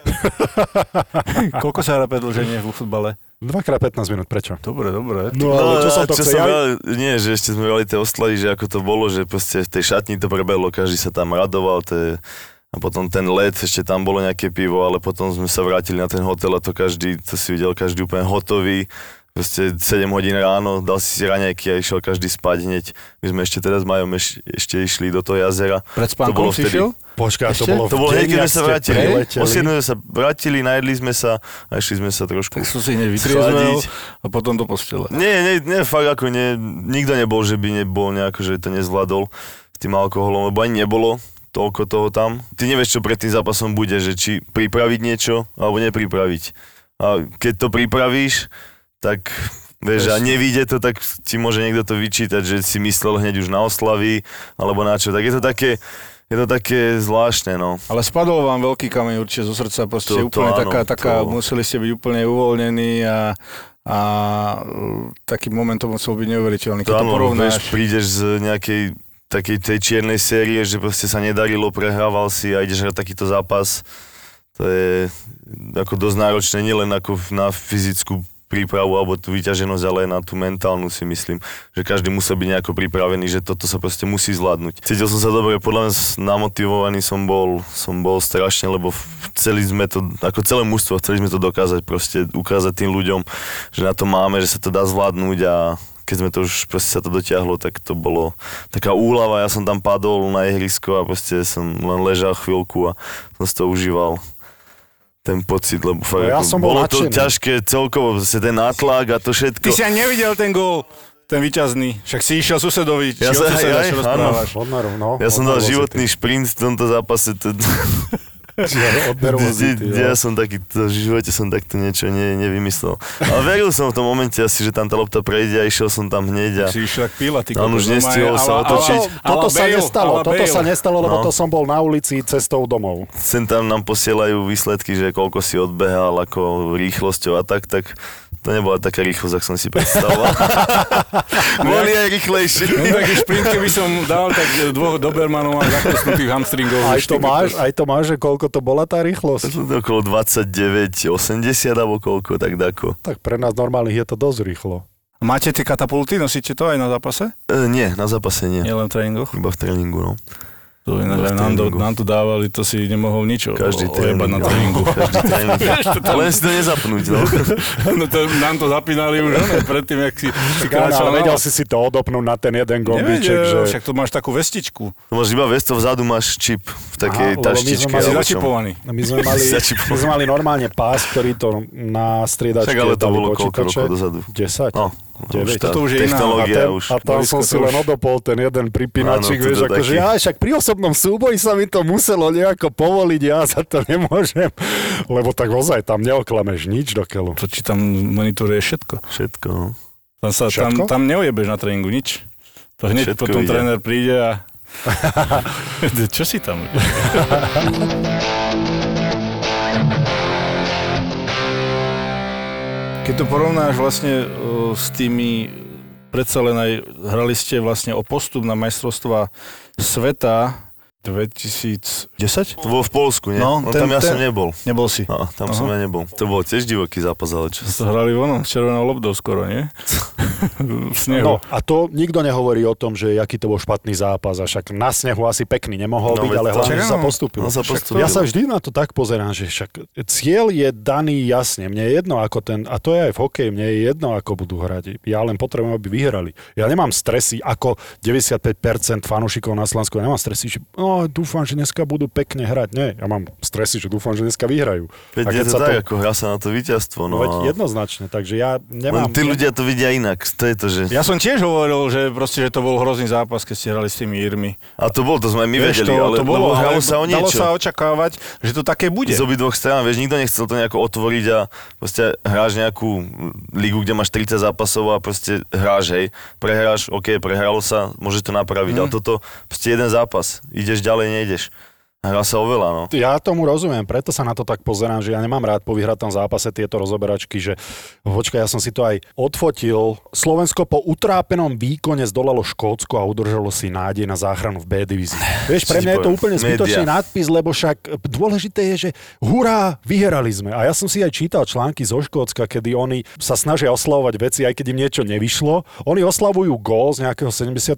koľko sa hrá predlženie vo futbale? 2x15 minút, prečo? Dobre, dobre. No, ale čo som to čo chcel? som Ja... veľa, nie, že ešte sme mali tie oslavy, že ako to bolo, že proste v tej šatni to prebehlo, každý sa tam radoval, to je, a potom ten let, ešte tam bolo nejaké pivo, ale potom sme sa vrátili na ten hotel a to každý, to si videl každý úplne hotový, proste 7 hodín ráno, dal si si raňajky a išiel každý spať hneď. My sme ešte teraz majom eš, ešte išli do toho jazera. Pred To bolo spánkom si vtedy. šiel? Počkaj, to bolo To bolo hneď, keď sme sa vrátili. O 7 sme sa vrátili, najedli sme sa a išli sme sa trošku Tak som si hneď vytriezvel a potom do postele. Nie, nie, nie, fakt ako nie, nikto nebol, že by nebol nejako, že to nezvládol s tým alkoholom, lebo ani nebolo toľko toho tam. Ty nevieš, čo pred tým zápasom bude, že či pripraviť niečo, alebo nepripraviť. A keď to pripravíš, tak vieš, a nevíde to, tak ti môže niekto to vyčítať, že si myslel hneď už na oslavy, alebo na čo. Tak je to také, je to také zvláštne, no. Ale spadol vám veľký kameň určite zo srdca, proste To- to úplne áno, taká, taká to- museli ste byť úplne uvoľnení a, a uh, taký moment to musel byť neuveriteľný. Keď To to áno, porovnáš, vieš, prídeš z nejakej takej tej čiernej série, že proste sa nedarilo, prehrával si a ideš hrať takýto zápas. To je ako dosť náročné, nielen ako na fyzickú prípravu alebo tú vyťaženosť, ale aj na tú mentálnu si myslím, že každý musel byť nejako pripravený, že toto sa proste musí zvládnuť. Cítil som sa dobre, podľa mňa namotivovaný som bol, som bol strašne, lebo chceli sme to, ako celé mužstvo, chceli sme to dokázať, proste ukázať tým ľuďom, že na to máme, že sa to dá zvládnuť a keď sme to už proste sa to dotiahlo, tak to bolo taká úlava, ja som tam padol na ihrisko a proste som len ležal chvíľku a som si to užíval ten pocit, lebo fakt, No ja som bol bolo to nadšený. ťažké celkovo, proste ten nátlak a to všetko. ty si ani nevidel ten gól, ten vyťazný. Však si išiel susedovi, či Ja o sa- suseda, aj, čo áno. rozprávaš. Od nerv, no. Ja som dal životný šprint v tomto zápase. To. ja som taký, to, v živote som takto niečo ne, nevymyslel. Ale veril som v tom momente asi, že tam tá lopta prejde a išiel som tam hneď a Si išiel píla, ty On už nestihol sa otočiť. Toto sa nestalo, toto sa nestalo, lebo No. to som bol na ulici cestou domov. sem tam nám posielajú výsledky, že koľko si odbehal, ako rýchlosťou a tak, tak to nebola taká rýchlosť, ak som si predstavoval. Boli aj rýchlejšie. No taký šprint, keby som dal, tak dvoch Dobermanov mám zaklesnutých hamstringov. Aj to máš, aj to máš, že koľko to bola tá rýchlosť? Okolo 29, 80 alebo koľko, tak dako. Tak pre nás normálnych je to dosť rýchlo. Máte tie katapulty, nosíte to aj na zápase? E, nie, na zápase nie. Nie len v tréningoch? Iba v tréningu, no. To v aj nám, to, tréningu. nám to dávali, to si nemohol nič Každý o- ojebať na tréning. tréningu. Každý tréning. Len si to nezapnúť, no. no to, nám to zapínali už ne, predtým, jak si, si kráčal ale vedel si si to odopnúť na ten jeden gombíček, Nevedel, že... však tu máš takú vestičku. To máš iba vec, to vzadu máš čip v takej Aha, lebo my sme taštičke. mali začipovaný. My sme mali, my sme mali normálne pás, ktorý to na striedačke Však ale to bolo koľko rokov dozadu. 10. No, Deväť. už tá Toto už je iná. A, ten, už. a tam som si len už- odopol ten jeden pripínačik, vieš, akože taký. ja však pri osobnom súboji sa mi to muselo nejako povoliť, ja za to nemôžem, lebo tak ozaj tam neoklameš nič do keľu. To ti tam monitoruje všetko. Všetko, no. Tam, sa, Všetko? tam, tam neojebeš na tréningu nič. To hneď Všetko potom ide. tréner príde a... Čo si tam? Keď to porovnáš vlastne uh, s tými, predsa len aj hrali ste vlastne o postup na majstrovstva sveta 2010? To bolo v Polsku, nie? No, No, ten- tam ja ten- som nebol. Nebol si. No, tam Aha. som ja nebol. To bol tiež divoký zápas, ale čo? To hrali vono, s červenou lobdou skoro, nie? v snehu. No a to nikto nehovorí o tom, že aký to bol špatný zápas, a však na snehu asi pekný nemohol No, byť, ale hlavne, sa áno. postúpil. No sa Však postúpil. Ja sa vždy na to tak pozerám, že však cieľ je daný jasne. Mne je jedno ako ten, a to je aj v hokeji, mne je jedno ako budú hrať. Ja len potrebujem, aby vyhrali. Ja nemám stresy ako 95% fanúšikov na Slovensku. Ja nemám stresy, že no, dúfam, že dneska budú pekne hrať. Nie, ja mám stresy, že dúfam, že dneska vyhrajú. Veď A je to sa tak, to- ako hrá sa na to víťazstvo. No, Veď a- jednoznačne, takže ja nemám... Len tí ľudia to vidia inak. To je to, že... Ja som tiež hovoril, že proste, že to bol hrozný zápas, keď ste hrali s tými Irmi. A to bol, to sme my Vieš, vedeli, to, ale to bolo, hralo ale sa o dalo niečo. sa očakávať, že to také bude. Z obidvoch strán, vieš, nikto nechcel to nejako otvoriť a proste hráš nejakú ligu, kde máš 30 zápasov a proste hráš, hej. Prehráš, OK, prehralo sa, môžeš to napraviť, Mm. ale toto proste jeden zápas. Ideš ďalej, nejdeš. Sa oveľa, no. Ja tomu rozumiem, preto sa na to tak pozerám, že ja nemám rád po vyhratom zápase tieto rozoberačky, že počkaj, ja som si to aj odfotil. Slovensko po utrápenom výkone zdolalo Škótsko a udržalo si nádej na záchranu v B divízii. Vieš, pre mňa je to úplne zbytočný média. nadpis, lebo však dôležité je, že hurá, vyhrali sme. A ja som si aj čítal články zo Škótska, kedy oni sa snažia oslavovať veci, aj keď im niečo nevyšlo. Oni oslavujú gól z nejakého 72.,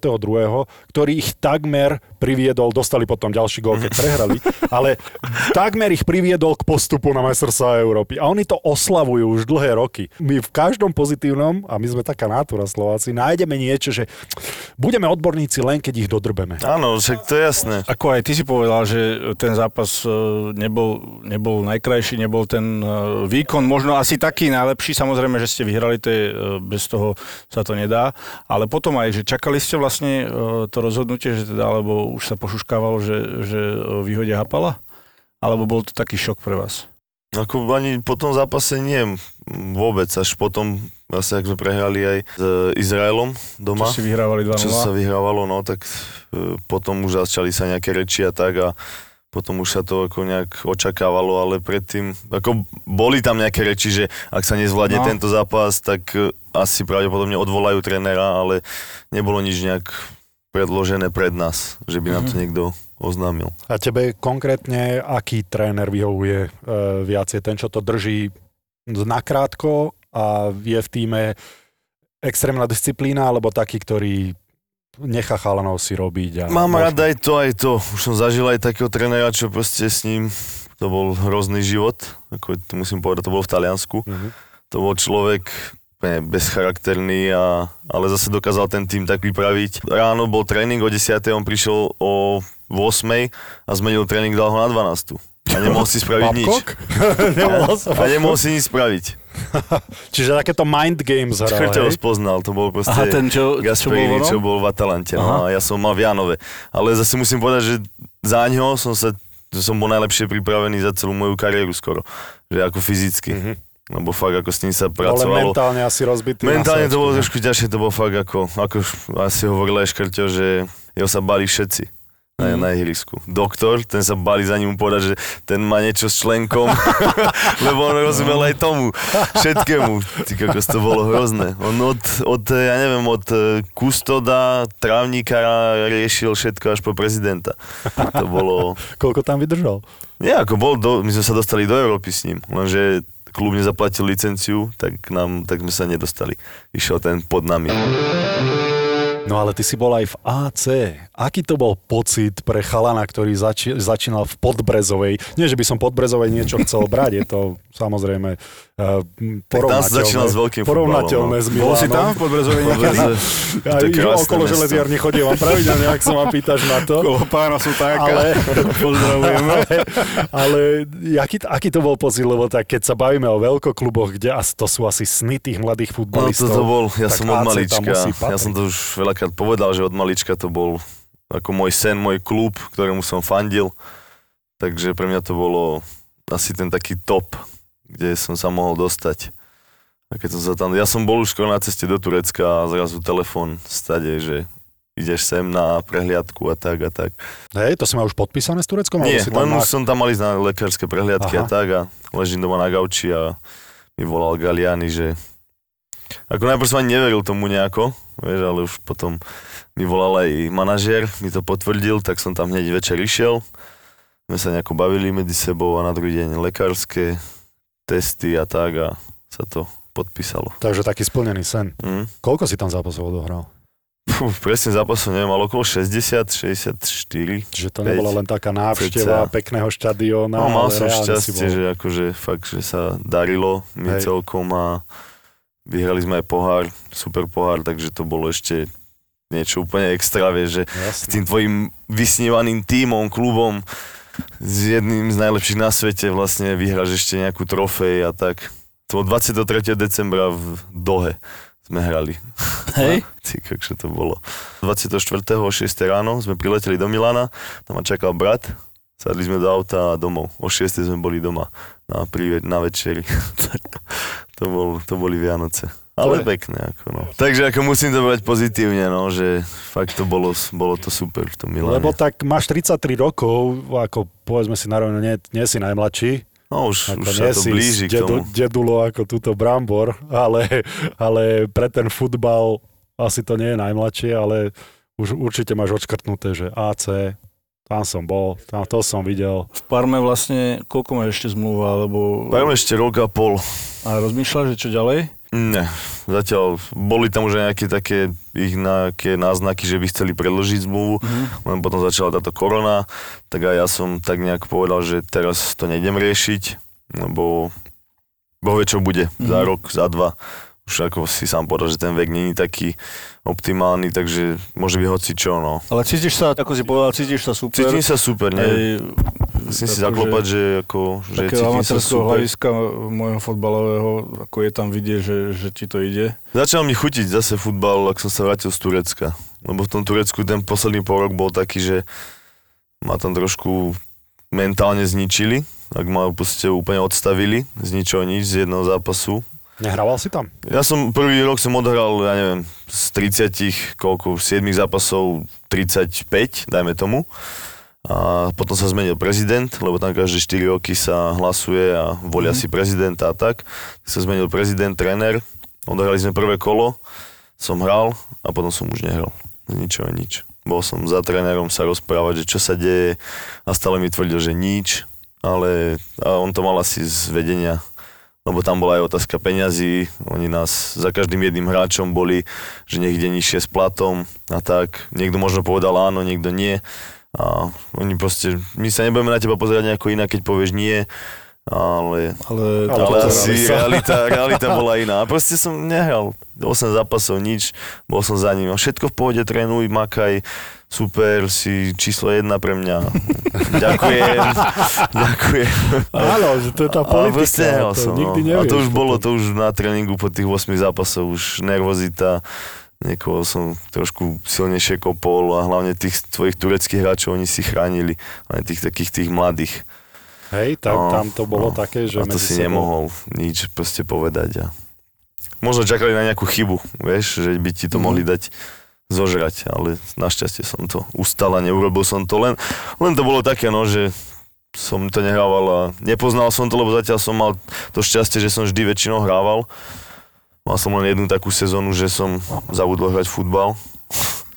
ktorý ich takmer priviedol, dostali potom ďalší gól, keď prehrali, ale takmer ich priviedol k postupu na majstrovstvá Európy. A oni to oslavujú už dlhé roky. My v každom pozitívnom, a my sme taká nátura Slováci, nájdeme niečo, že budeme odborníci len, keď ich dodrbeme. Áno, však to je jasné. Ako aj ty si povedal, že ten zápas e, nebol, nebol najkrajší, nebol ten e, výkon, možno asi taký najlepší, samozrejme, že ste vyhrali, to je, e, bez toho sa to nedá, ale potom aj, že čakali ste vlastne to rozhodnutie, že teda, alebo už sa pošuškávalo, že, že e, vyhodia Hapala? Alebo bol to taký šok pre vás? Ako ani po tom zápase nie vôbec, až potom vlastne, ak sme prehrali aj s Izraelom doma. Čo si vyhrávali 2-0? čo sa vyhrávalo, no tak e, potom už začali sa nejaké reči a tak a potom už sa to ako nejak očakávalo, ale predtým, ako boli tam nejaké reči, že ak sa nezvládne No. tento zápas, tak e, asi pravdepodobne odvolajú trénera, ale nebolo nič nejak predložené pred nás, že by nám to niekto oznámil. A tebe konkrétne, aký tréner vyhovuje e, viacej? Ten, čo to drží nakrátko a je v týme extrémna disciplína, alebo taký, ktorý nechá chalanov si robiť? A Mám možno- rád aj to, aj to. Už som zažil aj takého trénera, čo proste s ním, to bol hrozný život, ako to musím povedať, to bol v Taliansku. Mhm. To bol človek úplne bezcharakterný, a, ale zase dokázal ten tým tak vypraviť. Ráno bol tréning o 10. on prišiel o 8. a zmenil tréning, dal ho na 12. A nemohol si spraviť nič. Babcock? Nemohol som A nemohol si nič spraviť. Čiže takéto mind games hral, Čo ho hej? spoznal, to bol proste Aha, ten, čo, čo bol Gasperini, čo bol v Atalante. No, a ja som mal v Janove. Ale zase musím povedať, že za ňo som sa že som bol najlepšie pripravený za celú moju kariéru skoro. Že ako fyzicky. Mhm. Lebo fakt ako s ním sa Ale pracovalo. mentálne asi rozbitý. Mentálne to bolo trošku ťažšie, to bolo fakt ako, ako asi hovoril aj Škrťo, že jeho sa bali všetci na, Mhm. na ihrisku. Doktor, ten sa bali za ním povedať, že ten má niečo s členkom, lebo on rozumel aj tomu, všetkému. Ty kokos, to bolo hrozné. On od, od ja neviem, od eh, kustoda, trávnika riešil všetko až po prezidenta. To bolo... Koľko tam vydržal? Nie, ako bol, do, my sme sa dostali do Európy s ním, lenže klub nezaplatil licenciu, tak, nám, tak sme sa nedostali. Išiel ten pod nami. No ale ty si bol aj v AC. Aký to bol pocit pre chalana, ktorý zači- začínal v Podbrezovej? Nie, že by som Podbrezovej niečo chcel brať, je to samozrejme uh, začínal s veľkým porovnateľné futbalom, s no. Bol si tam v Podbrezovej niekedy? Ja, krásne okolo železiarne chodím vám pravidelne, ak sa ma pýtaš na to. Koho pána sú taká. Ale, Pozdravujeme. ale, ale aký, aký to bol pocit, lebo tak keď sa bavíme o veľkokluboch, kde to sú asi sny tých mladých No futbalistov. to, to bol, ja som od malička, ja som to už veľakrát povedal, že od malička to bol ako môj sen, môj klub, ktorému som fandil. Takže pre mňa to bolo asi ten taký top, kde som sa mohol dostať. A keď som sa tam, ja som bol už skoro na ceste do Turecka a zrazu telefon stade, že ideš sem na prehliadku a tak a tak. Hej, to si má už podpísané s Tureckom? Nie, si tam len má... som tam mal ísť na lekárske prehliadky Aha. a tak a ležím doma na gauči a mi volal Galiani, že ako najprv som ani neveril tomu nejako, vieš, ale už potom mi volal aj manažér, mi to potvrdil, tak som tam hneď večer išiel. sme sa nejako bavili medzi sebou a na druhý deň lekárske testy a tak a sa to podpísalo. Takže taký splnený sen. Mm. Koľko si tam zápasov odohral? Fú, presne zápasov neviem, ale okolo 60, 64. Čiže to Päť. nebola len taká návšteva Cca. pekného štadióna, No, mal som šťastie, že akože fakt, že sa darilo mi Hej. celkom a vyhrali sme aj pohár, super pohár, takže to bolo ešte niečo úplne extra, vieš, že s Jasne. tým tvojim vysnívaným tímom, klubom, s jedným z najlepších na svete vlastne vyhráš ešte nejakú trofej a tak. To bolo 23. decembra v Dohe sme hrali. Hej. Ty, kakže to bolo. 24. o 6. ráno sme prileteli do Milana, tam ma čakal brat, sadli sme do auta a domov. O 6. sme boli doma na, pri, na večeri. to, bol, to boli Vianoce. Ale To pekné. Ako, no. Takže ako musím to brať pozitívne, no, že fakt to bolo, bolo to super v tom Miláne. Lebo tak máš 33 rokov, ako povedzme si narovno, nie, nie si najmladší, no už, ako už sa to blíži k dedu, tomu. dedulo ako túto Brambor, ale, ale pre ten futbal asi to nie je najmladšie, ale už určite máš odškrtnuté, že AC, tam som bol, tam to som videl. V Parme vlastne, koľko máš ešte zmluva, alebo... Máme ešte rok a pol. A rozmýšľaš, že čo ďalej? Ne, zatiaľ boli tam už aj nejaké také ich nejaké náznaky, že by chceli predložiť zmluvu, Mhm. len potom začala táto korona, tak aj ja som tak nejak povedal, že teraz to nejdem riešiť, lebo Boh vie, čo bude za Mhm. rok, za dva. Už ako si sám povedal, že ten vek není taký optimálny, takže môže byť hoci čo, no. Ale cítiš sa, ako si povedal, cítiš sa super. Cítim sa super, nie? Musím si zaklopať, že ako, že cítim sa super. hľadiska môjho fotbalového, ako je tam vidieť, že, že ti to ide. Začal mi chutiť zase futbal, ak som sa vrátil z Turecka. Lebo v tom Turecku ten posledný pol rok bol taký, že ma tam trošku mentálne zničili. Ak ma proste úplne odstavili z ničoho nič, z jedného zápasu. Nehrával si tam? Ja som prvý rok som odhral, ja neviem, z 30, koľko, 7 zápasov, 35, dajme tomu. A potom sa zmenil prezident, lebo tam každé 4 roky sa hlasuje a volia si prezidenta a tak. Sa zmenil prezident, tréner, odohrali sme prvé kolo, som hral a potom som už nehral. Z ničoho nič. Bol som za trénerom sa rozprávať, že čo sa deje a stále mi tvrdil, že nič, ale a on to mal asi z vedenia lebo tam bola aj otázka peňazí, oni nás za každým jedným hráčom boli, že ide nižšie s platom a tak. Niekto možno povedal áno, niekto nie. A oni proste, my sa nebudeme na teba pozerať nejako inak, keď povieš nie, ale, Ale, Ale ale asi sa. realita, realita bola iná. Proste som nehral 8 zápasov, nič, bol som za ním. Všetko v pohode, trénuj, makaj, super, si číslo jedna pre mňa. Ďakujem, ďakujem. Áno, že to je tá proste politika, nehral to som, nikdy no. nevieš. A to už bolo, to už na tréningu po tých 8 zápasoch, už nervozita, niekoho som trošku silnejšie kopol a hlavne tých tvojich tureckých hráčov oni si chránili, hlavne tých takých tých mladých. Hej, tak No, tam to bolo no. také, že a to si sebou- nemohol nič proste povedať. A... Možno čakali na nejakú chybu, vieš, že by ti to Mhm. mohli dať zožrať, ale našťastie som to ustal a neurobil som to len, len to bolo také, no, že som to nehrával a nepoznal som to, lebo zatiaľ som mal to šťastie, že som vždy väčšinou hrával. Mal som len jednu takú sezónu, že som zabudol hrať futbal.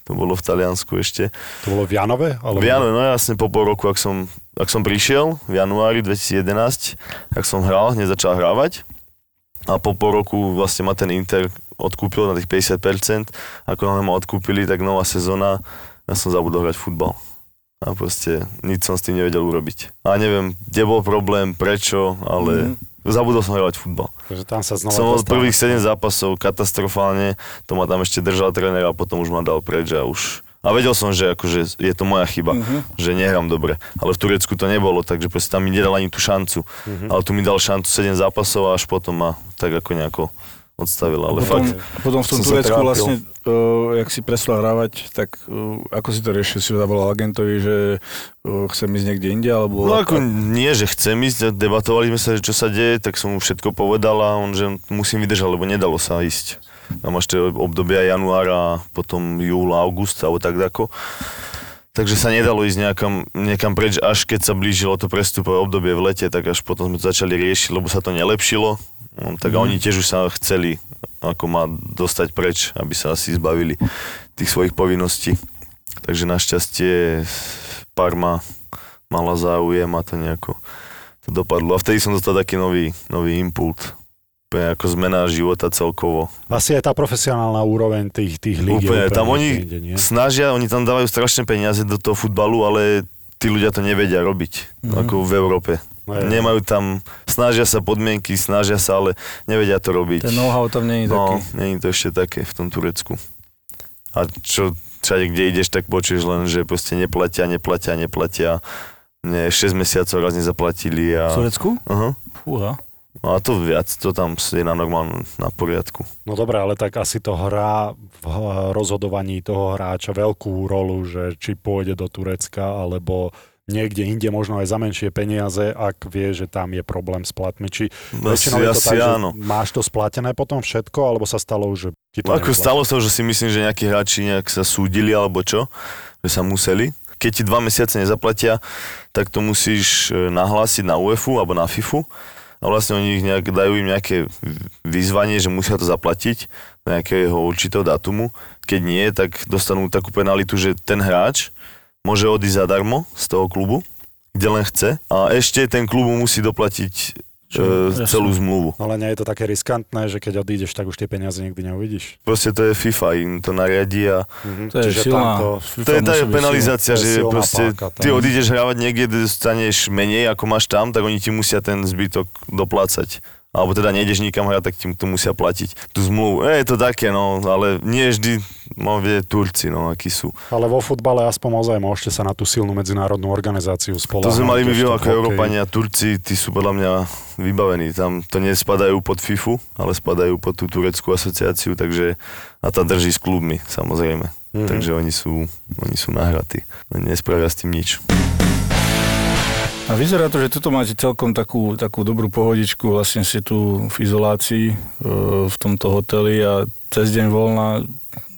To bolo v Taliansku ešte. To bolo v Janove? Alebo... V januári, no jasne po pol roku, ak som, ak som prišiel v januári 2011, tak som hral, hneď začal hrávať. A po pol roku vlastne ma ten Inter odkúpil na tých 50%. Ako nám ma odkúpili, tak nová sezóna, ja som zabudol hrať futbal. A proste nič som s tým nevedel urobiť. A neviem, kde bol problém, prečo, ale mm. zabudol som hrať futbal. Takže tam sa znova Som dostal- prvých 7 zápasov katastrofálne, to ma tam ešte držal tréner a potom už ma dal preč a už... A vedel som, že akože je to moja chyba, Mhm. že nehrám dobre. Ale v Turecku to nebolo, takže proste tam mi nedal ani tú šancu. Mhm. Ale tu mi dal šancu 7 zápasov a až potom ma tak ako nejako odstavil. Ale Potom, fakt, potom v tom Turecku vlastne, uh, jak si prestal hrávať, tak uh, ako si to riešil? Si zavolal agentovi, že uh, chcem ísť niekde inde, alebo... No ako nie, že chcem ísť, debatovali sme sa, že čo sa deje, tak som mu všetko povedal a on, že musím vydržať, lebo nedalo sa ísť. Tam ešte obdobia január a potom júl, august alebo tak ako. Takže sa nedalo ísť nejakam, niekam preč, až keď sa blížilo to prestupové obdobie v lete, tak až potom sme to začali riešiť, lebo sa to nelepšilo. No, tak a oni tiež už sa chceli ako ma dostať preč, aby sa asi zbavili tých svojich povinností. Takže našťastie Parma mala záujem a to nejako to dopadlo. A vtedy som dostal taký nový, nový impult. Úplne ako zmena života celkovo. Asi aj tá profesionálna úroveň tých, tých líg Úplne, tam oni nie? snažia, oni tam dávajú strašné peniaze do toho futbalu, ale tí ľudia to nevedia robiť, mm-hmm. ako v Európe. No je. Nemajú tam, snažia sa podmienky, snažia sa, ale nevedia to robiť. Ten know-how tam nie je taký. No, není to ešte také v tom Turecku. A čo, všade, kde ideš, tak počuješ len, že proste neplatia, neplatia, neplatia. Nie, 6 mesiacov raz nezaplatili a... V Turecku? Fúha. No a to viac, to tam je na normálnom, na poriadku. No dobré, ale tak asi to hrá v rozhodovaní toho hráča veľkú rolu, že či pôjde do Turecka, alebo niekde inde, možno aj za menšie peniaze, ak vie, že tam je problém s platmi. Či väčšinou je to asi tak, áno. že máš to splatené potom všetko, alebo sa stalo už, že ti to No ako stalo sa, že si myslím, že nejakí hráči nejak sa súdili alebo čo, že sa museli. Keď ti dva mesiace nezaplatia, tak to musíš e, nahlásiť na UEFu alebo na FIFU a vlastne oni ich nejak, dajú im nejaké výzvanie, že musia to zaplatiť nejakého určitého datumu. Keď nie, tak dostanú takú penalitu, že ten hráč môže odísť zadarmo z toho klubu, kde len chce a ešte ten klub mu musí doplatiť e, jasné. celú zmluvu. Ale nie je to také riskantné, že keď odídeš, tak už tie peniaze nikdy neuvidíš. Proste to je FIFA, im to nariadí a Mhm. To je Čiže silná. tamto, To je tá penalizácia, To že proste páka ty odídeš hravať niekde, kde dostaneš menej ako máš tam, tak oni ti musia ten zbytok doplácať. Alebo teda nejdeš nikam hrať, tak ti to musia platiť. Tú zmluvu. E, je to také, no, ale nie vždy, no vie Turci, no, akí sú. Ale vo futbale aspoň ozaj môžete sa na tú silnú medzinárodnú organizáciu spoláhnuť. To sme mali my ako Európania, Turci, tí sú podľa mňa vybavení. Tam to nespadajú pod FIFU, ale spadajú pod tú tureckú asociáciu, takže a tá drží s klubmi, samozrejme. Mhm. Takže oni sú, oni sú nahratí. Oni nespravia s tým nič. A vyzerá to, že tuto máte celkom takú, takú dobrú pohodičku, vlastne ste tu v izolácii e, v tomto hoteli a cez deň voľna,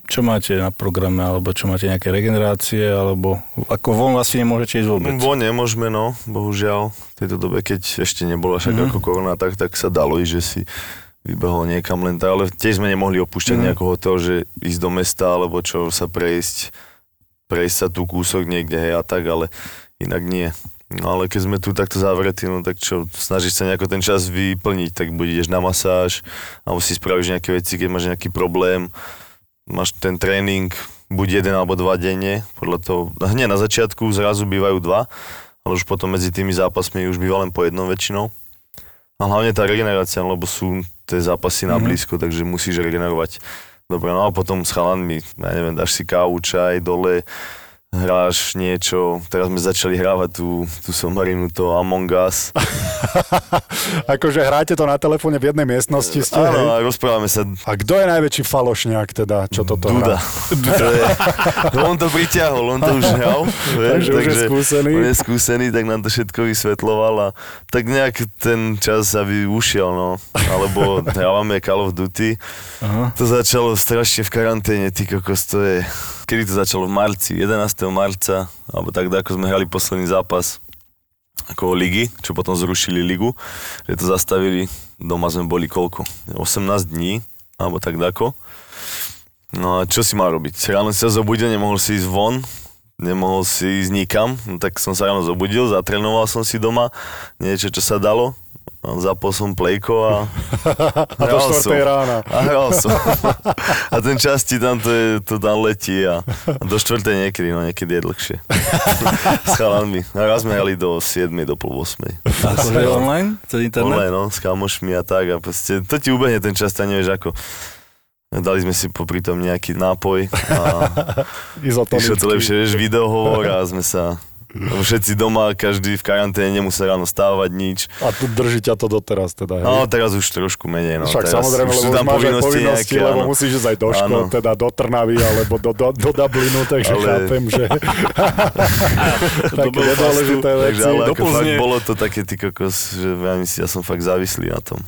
čo máte na programe, alebo čo máte nejaké regenerácie, alebo ako von vlastne nemôžete ísť vôbec. Bo nemôžeme, no, bohužiaľ. V tejto dobe, keď ešte nebola však Mhm. mm-hmm. ako korona, tak, tak sa dalo ísť, že si vybehol niekam len tak, ale tiež sme nemohli opúšťať Mhm. mm. nejaký hotel, že ísť do mesta, alebo čo sa prejsť, prejsť sa tu kúsok niekde, hej, a tak, ale inak nie. No ale keď sme tu takto zavretí, no tak čo, snažíš sa nejako ten čas vyplniť, tak buď ideš na masáž, alebo si spravíš nejaké veci, keď máš nejaký problém, máš ten tréning, buď jeden alebo dva denne, podľa toho, hneď na začiatku zrazu bývajú dva, ale už potom medzi tými zápasmi už býva len po jednom väčšinou. A hlavne tá regenerácia, lebo sú tie zápasy na Mhm. blízko, takže musíš regenerovať. Dobre, no a potom s chalanmi, ja neviem, dáš si kávu, čaj, dole, hráš niečo. Teraz sme začali hrávať tú, tú somarinu, to Among Us. akože hráte to na telefóne v jednej miestnosti ste, hej? Áno, a rozprávame sa. A kto je najväčší falošňák teda, čo toto Duda. hrá? To je, no on to priťahol, on to už hral. vieš, Takže už je skúsený. On je skúsený, tak nám to všetko vysvetloval a tak nejak ten čas aby ušiel, no. Alebo hrávame Call of Duty. Aha. To začalo strašne v karanténe, ty kokos, to je... Kedy to začalo? V marci, 11. marca, alebo tak, ako sme hrali posledný zápas ako ligy, čo potom zrušili ligu, že to zastavili, doma sme boli koľko? 18 dní, alebo tak dako. No a čo si mal robiť? Ráno si sa zobudil, nemohol si ísť von, nemohol si ísť nikam, no tak som sa ráno zobudil, zatrenoval som si doma, niečo, čo sa dalo, zapol som plejko a... A do 4 rána. A hral som. A ten čas ti tam to, je, to tam letí a, a do 4 niekedy, no niekedy je dlhšie. S chalanmi. A raz sme hrali do 7, do pol 8. Akože online? Cez internet? Online, no, s kamošmi a tak. A proste, to ti ubehne ten čas, tak nevieš ako. Dali sme si popri tom nejaký nápoj a išlo to lepšie, vieš, videohovor a sme sa všetci doma, každý v karanténe, nemusí ráno stávať nič. A tu drží ťa to doteraz teda, hej? No, teraz už trošku menej, no. Však teraz samozrejme, už lebo tam máš povinnosti, povinnosti, nejaké, lebo áno. musíš ísť aj do škôl, Áno. teda do Trnavy alebo do, do, do Dublinu, takže Ale- chápem, že také nedôležité Takže veci. ale do ako fakt bolo to také ty kokos, že ja, myslím, ja som fakt závislý na tom.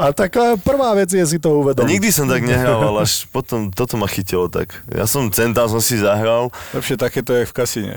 A tak eh, prvá vec je si to uvedomiť. nikdy som tak nehrával, až potom toto ma chytilo tak. Ja som centám som si zahral, Lepšie takéto je v kasíne.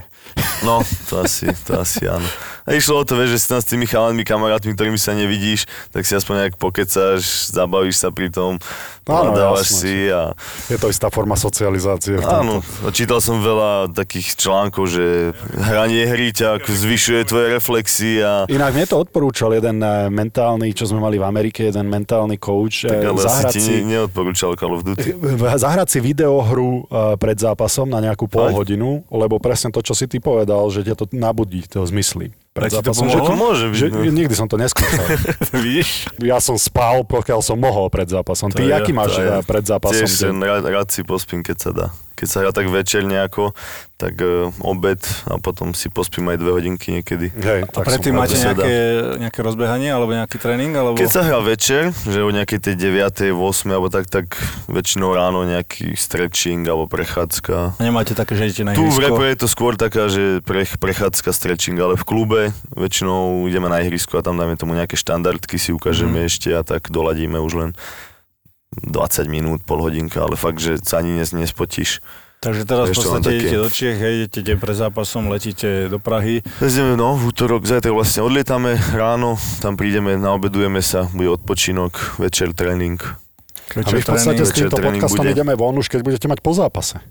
no to asi, to asi áno. A išlo o to, vieš, že si tam s tými chalanmi, kamarátmi, ktorými sa nevidíš, tak si aspoň nejak pokecáš, zabavíš sa pri tom, Áno, nadávaš jasné. si a Je to istá forma socializácie. V. Áno, čítal som veľa takých článkov, že hranie hry ťa zvyšuje tvoje reflexy a Inak mne to odporúčal jeden eh, mentálny, čo sme mali v Amerike, jeden mentálny coach, tak eh, ale zahrať si, ne, neodporúčal Call of Duty. zahrať si videohru eh, pred zápasom na nejakú pol hodinu, lebo presne to, čo si ty povedal, že ťa to nabudí, to zmysly. Pred A ti to zápasom. Že, To môže byť, že, no. nikdy som to neskúšal. Vidíš? ja som spal, pokiaľ som mohol pred zápasom. Ty, To je- aký máš je- eh, pred zápasom? Tiež ten rád, rád si pospím, keď sa dá. Keď sa hrá tak večer nejako, tak uh, obed a potom si pospím aj dve hodinky niekedy. Hej, A predtým máte nejaké, nejaké rozbehanie alebo nejaký tréning? Alebo... Keď sa hrá večer, že o nejakej tej 9. 8. alebo tak, tak väčšinou ráno nejaký stretching alebo prechádzka. A nemáte také, že idete na Tu v ihrisko? repe je to skôr taká, že prech, prechádzka, stretching, ale v klube väčšinou ideme na ihrisko a tam dáme tomu nejaké štandardky, si ukážeme Mhm. ešte a tak doladíme už len 20 minút, pol hodinka, ale fakt, že sa ani nes, nespotíš. Takže teraz v podstate také- idete do Čiech, hej, idete deň pred zápasom, letíte do Prahy. Dnes ideme, no, v útorok, zajtra vlastne odlietame ráno, tam prídeme, naobedujeme sa, bude odpočinok, večer tréning. A my v podstate s večer týmto tréning podcastom bude. ideme von už, keď budete mať po zápase.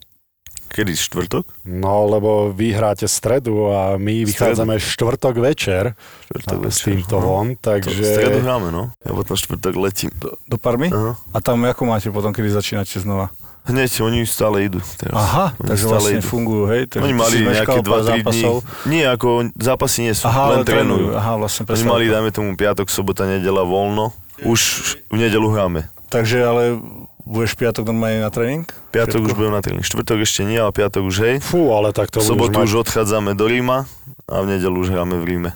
Kedy? Štvrtok? No, lebo vy hráte stredu a my vychádzame štvrtok večer Štvrtok s večer. týmto no. von, To v stredu takže... hráme, no. Ja potom štvrtok letím. Do, do Parmy? Aha. A tam ako máte potom, kedy začínate znova? Hneď, oni stále idú teraz. Aha, Oni takže stále vlastne idú. fungujú, hej? Takže Oni mali nejaké pár 2-3 dní. Nie, ako zápasy nie sú, Aha, len trénujú. Aha, vlastne Oni mali, dajme tomu, piatok, sobota, nedela voľno. Už v nedelu hráme. Takže ale budeš piatok normálne na tréning? Piatok Všetko? už budem na tréning. Štvrtok ešte nie, ale piatok už hej. Fú, ale tak to V sobotu už už odchádzame do Ríma a v nedelu už hráme v Ríme.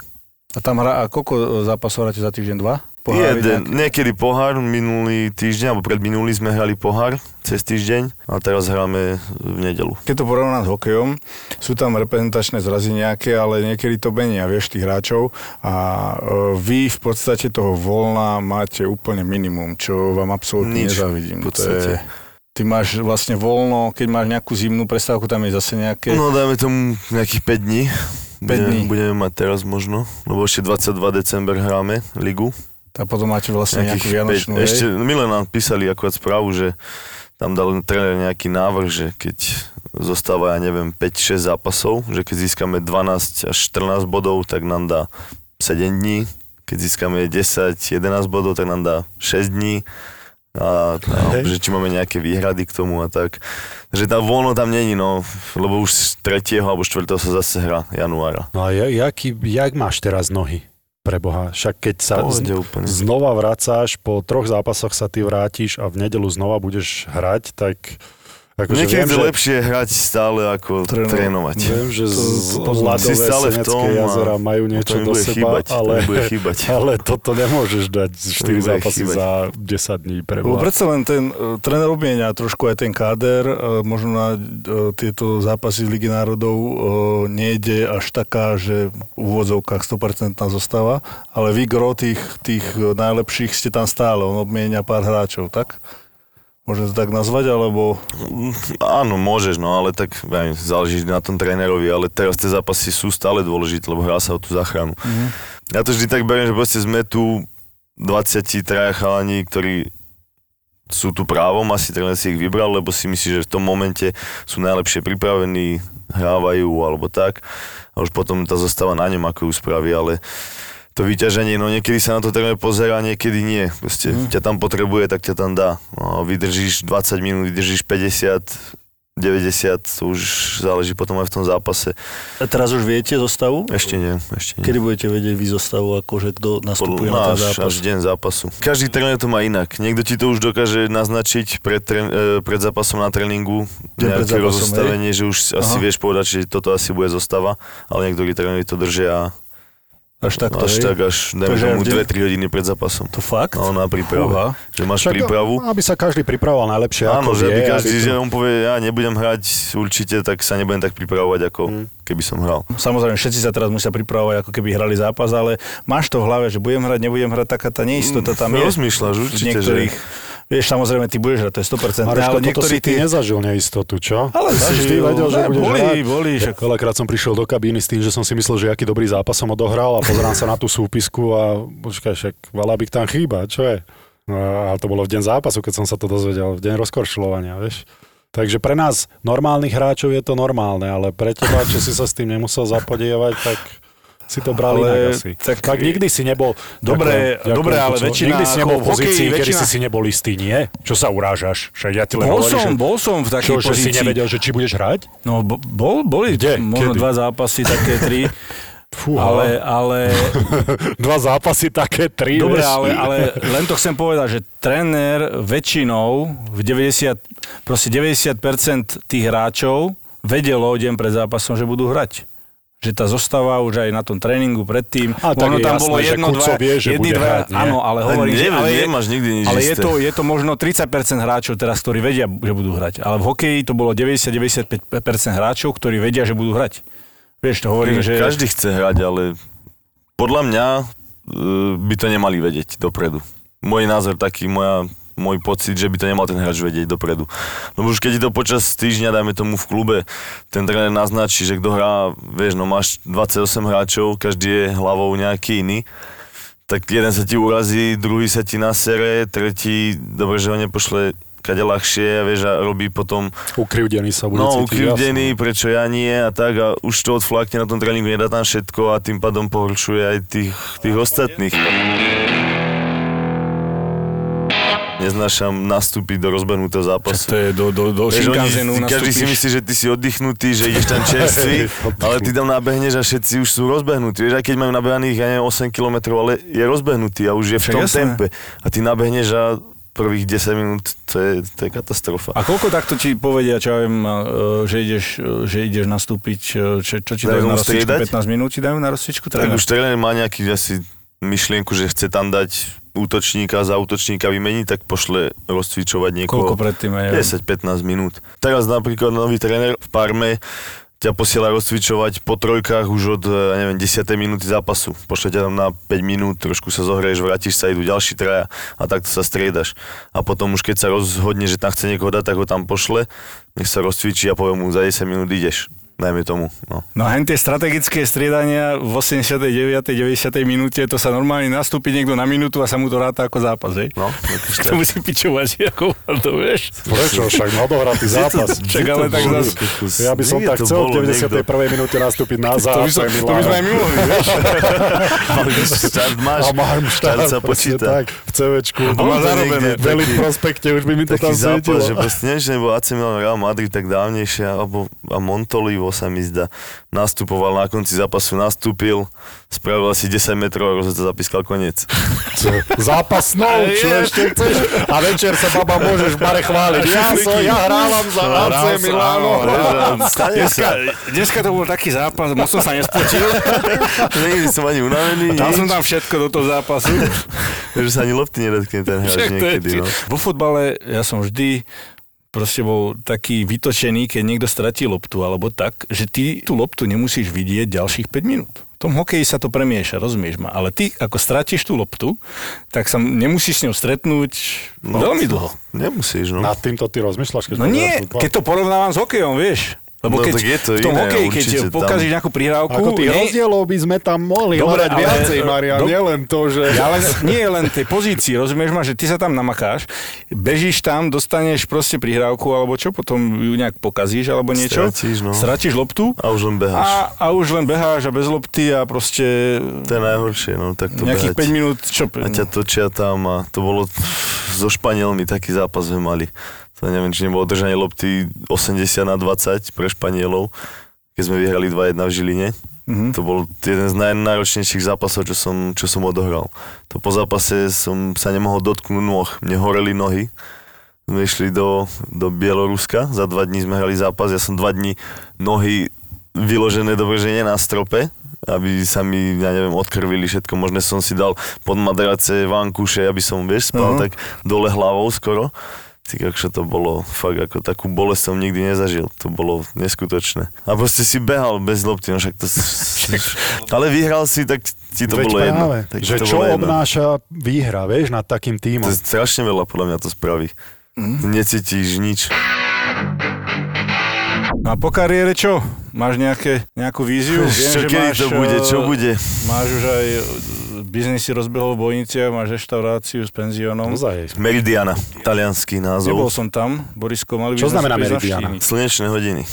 A tam hra, a koľko e, zápasov hráte za týždeň? Dva? Pohári Jeden, nejak? niekedy pohár, minulý týždeň, alebo predminulý sme hrali pohár cez týždeň a teraz hráme v nedelu. Keď to porovnám s hokejom, sú tam reprezentačné zrazy nejaké, ale niekedy to benia, vieš, tých hráčov a e, vy v podstate toho voľna máte úplne minimum, čo vám absolútne Nič, nezavidím. v podstate. To je, ty máš vlastne voľno, keď máš nejakú zimnú prestávku, tam je zase nejaké... No dajme tomu nejakých 5 dní. 5 dní. Budeme, mať teraz možno, lebo ešte 22 december hráme ligu. A potom máte vlastne nejakú vianočnú, päť- Ešte hej? Mile nám písali akurát správu, že tam dal tréner nejaký návrh, že keď zostáva, ja neviem, 5-6 zápasov, že keď získame 12 až 14 bodov, tak nám dá 7 dní. Keď získame 10-11 bodov, tak nám dá 6 dní. A, a Hej. že či máme nejaké výhrady k tomu a tak. Takže tá voľno tam není, no, lebo už z 3. alebo 4. sa zase hrá januára. No a ja- jaký, jak máš teraz nohy? Pre Boha. Však keď sa z, znova vracáš, po troch zápasoch sa ty vrátiš a v nedelu znova budeš hrať, tak akože Niekedy viem, je že, lepšie hrať stále ako Trénovať. trénovať. viem, že To- z to poznám. ľadové Si stále v tom a jazera majú niečo to do seba, chýbať, to ale, bude chýbať. ale toto nemôžeš dať 4 bude zápasy chýbať. za 10 dní pre Lebo Boha. predsa len ten uh, tréner obmienia trošku aj ten káder, uh, možno na uh, tieto zápasy z Ligy národov uh, nejde až taká, že v úvodzovkách 100% zostava, ale vy gro tých, tých najlepších ste tam stále, on obmienia pár hráčov, tak? Môžem to tak nazvať, alebo... Áno, môžeš, no ale tak aj, záleží na tom trénerovi, ale teraz tie zápasy sú stále dôležité, lebo hrá sa o tú záchranu. Mhm. Ja to vždy tak beriem, že proste sme tu 23 chalani, ktorí sú tu právom, asi tréner si ich vybral, lebo si myslí, že v tom momente sú najlepšie pripravení, hrávajú alebo tak. A už potom tá zostáva na ňom, ako ju spraví, ale to vyťaženie, no niekedy sa na to tréner pozera, niekedy nie. Proste mm. ťa tam potrebuje, tak ťa tam dá. No, vydržíš 20 minút, vydržíš 50, 90, to už záleží potom aj v tom zápase. A teraz už viete zostavu? Ešte nie, ešte nie. Kedy budete vedieť vy zostavu, akože kto nastupuje Podľa, na ten až, zápas? Až deň zápasu. Každý tréner to má inak. Niekto ti to už dokáže naznačiť pred, trén, e, pred zápasom na tréningu, nejaké rozostavenie, že už Aha. asi vieš povedať, že toto asi bude zostava, ale niektorí tréneri to držia až tak to Až tak, až dajme tomu 2-3 hodiny pred zápasom. To fakt? No, na prípravu. Uha. Že máš Však, prípravu. Aby sa každý pripravoval najlepšie, Áno, ako že vie, aby každý, aby to... že on povie, ja nebudem hrať určite, tak sa nebudem tak pripravovať, ako hmm. keby som hral. Samozrejme, všetci sa teraz musia pripravovať, ako keby hrali zápas, ale máš to v hlave, že budem hrať, nebudem hrať, taká tá neistota tam mm, je. Rozmýšľaš určite, niektorých... že Vieš, samozrejme, ty budeš hrať, to je 100%. Mareško, ale niektorí ty... nezažil neistotu, čo? Ale si vždy vedel, že budeš boli, hrať. Boli, však... Veľakrát som prišiel do kabíny s tým, že som si myslel, že aký dobrý zápas som odohral a pozerám sa na tú súpisku a počkaj, však by tam chýba, čo je? No, a to bolo v deň zápasu, keď som sa to dozvedel, v deň rozkoršľovania, vieš. Takže pre nás normálnych hráčov je to normálne, ale pre teba, čo si sa s tým nemusel zapodievať, tak si to brali ale, asi. Tak, tak nikdy si nebol... Dobre, ďakujem, dobre ale čo, väčšina... Nikdy si nebol v pozícii, hokeji, kedy si si nebol istý, nie? Čo sa urážaš? Však ja ti len bol hovorím, som, že, bol som v takej čo, pozícii. Že si nevedel, že či budeš hrať? No, bol, boli Kde? možno Kedy? dva zápasy, také tri. Fú, ale, ale... Dva zápasy, také tri, Dobre, vieš. ale, ale len to chcem povedať, že tréner väčšinou v 90, proste 90% tých hráčov vedelo deň pred zápasom, že budú hrať že tá zostava už aj na tom tréningu predtým, a, tak ono tam jasné, bolo jedno, dva, vie, že jedny, dva, hrať, áno, ale hovorím, že, ale, je, nemáš nikdy nič ale isté. je to, je to možno 30% hráčov teraz, ktorí vedia, že budú hrať, ale v hokeji to bolo 90-95% hráčov, ktorí vedia, že budú hrať. Vieš, to hovorím, že... Každý chce hrať, ale podľa mňa e, by to nemali vedieť dopredu. Môj názor taký, moja môj pocit, že by to nemal ten hráč vedieť dopredu. Lebo už keď to počas týždňa, dajme tomu v klube, ten tréner naznačí, že kto hrá, vieš, no máš 28 hráčov, každý je hlavou nejaký iný, tak jeden sa ti urazí, druhý sa ti nasere, tretí, dobre, že ho nepošle kade ľahšie, vieš, a robí potom... Ukrivdený sa bude No, cítiť, ukrivdený, jasný. prečo ja nie a tak a už to odflakne na tom tréningu, nedá tam všetko a tým pádom pohoršuje aj tých, tých ostatných neznášam nastúpiť do rozbehnutého zápasu. To je do, do, do oni, Každý si myslí, že ty si oddychnutý, že ideš tam čerstvý, ale ty tam nabehneš a všetci už sú rozbehnutí. Vieš, aj keď majú nabehaných, ja neviem, 8 km, ale je rozbehnutý a už je v tom jasné. tempe. A ty nabehneš a prvých 10 minút, to je, to je katastrofa. A koľko takto ti povedia, čo ja viem, že ideš, že ideš nastúpiť, čo, čo ti dajú na rozcvičku, 15 minút ti dajú na rozcvičku? Tak už tréner má nejaký asi myšlienku, že chce tam dať útočníka za útočníka vymeniť, tak pošle rozcvičovať niekoho Koľko predtým, 10-15 minút. Teraz napríklad nový tréner v Parme ťa posiela rozcvičovať po trojkách už od, ja neviem, 10. minúty zápasu. Pošle ťa tam na 5 minút, trošku sa zohrieš, vrátiš sa, idú ďalší traja a takto sa striedaš. A potom už keď sa rozhodne, že tam chce niekoho dať, tak ho tam pošle, nech sa rozcvičí a povie mu, za 10 minút ideš dajme tomu. No, no a tie strategické striedania v 89. 90. minúte, to sa normálne nastúpi niekto na minútu a sa mu to ráta ako zápas, hej? No, to musí pičovať, ako to vieš. Prečo? Však no odohratý zápas. Čak, ale tak zase... Ja by som tak chcel v 91. minúte nastúpiť na zápas. To by, to by sme aj my mohli, vieš. štart máš, a mám štart, štart sa počíta. Tak, v CVčku. A má zarobené. V prospekte, už by mi to tam svietilo. Taký zápas, že proste neviem, že nebol AC Milan Real Madrid tak dávnejšie, alebo a Montoli vo sa mi zdá, nastupoval na konci zápasu, nastúpil, spravil asi 10 metrov a rozhodca zapískal koniec. Zápasnou, čo ešte chceš? A večer sa baba môžeš v bare chváliť. Ja, som, ja hrávam za AC Milano. Dneska, dneska to bol taký zápas, moc som sa nespočil. Nikdy som ani unavený. Dal som tam všetko do toho zápasu. že sa ani lopty nedotkne ten hráč niekedy. No. Vo futbale ja som vždy proste bol taký vytočený, keď niekto stratí loptu, alebo tak, že ty tú loptu nemusíš vidieť ďalších 5 minút. V tom hokeji sa to premieša, rozumieš ma. Ale ty, ako stratíš tú loptu, tak sa nemusíš s ňou stretnúť no, veľmi dlho. Nemusíš, no. Nad týmto ty rozmýšľaš? Keď no nie, keď to porovnávam s hokejom, vieš. Lebo No keď tak je to v tom iné, hokeji, keď určite tam. pokazíš nejakú prihrávku... Ako tých nie- rozdielov by sme tam mohli Dobre, ale- viacej, Marian, do- nielen to, že... Ja len, nie len tej pozícii, rozumieš ma, že ty sa tam namakáš, bežíš tam, dostaneš proste prihrávku, alebo čo, potom ju nejak pokazíš, alebo niečo. Stratíš, no. Stratíš loptu A už len beháš. a, a už len beháš a bez lopty a proste To je najhoršie, no takto nejakých behať. 5 minút, čo? A ťa točia tam a to bolo so Španielmi taký zápas sme mali. To neviem, či nebolo držanie lopty 80 na 20 pre Španielov, keď sme vyhrali 2-1 v Žiline. Mhm. To bol jeden z najnáročnejších zápasov, čo som, čo som odohral. To po zápase som sa nemohol dotknúť noh. Mne horeli nohy. Sme išli do, do Bieloruska, za dva dní sme hrali zápas, ja som dva dní nohy vyložené do vrženia na strope, aby sa mi, ja neviem, odkrvili všetko. Možno som si dal pod madrace vankúše, aby som, vieš, spal Mhm. tak dole hlavou skoro. Tak akže to bolo fakt, ako takú bolesť som nikdy nezažil. To bolo neskutočné. A proste si behal bez lopty, no však to... Ale vyhral si, tak ti to Veď bolo jedno. práve, Tak ti že to čo bolo jedno. obnáša výhra, vieš, nad takým To tímom. je strašne veľa, podľa mňa to spraví. Mhm. Necítiš nič. No a po kariére čo? Máš nejaké, nejakú víziu? Čo, kedy to bude, čo eh, bude? Máš už aj biznis si rozbehol v Bojniciach, máš reštauráciu s penziónom. Ozaj. Meridiana, talianský Nebol názov. som tam, Borisko, mali by Čo znamená Meridiana? Slnečné hodiny.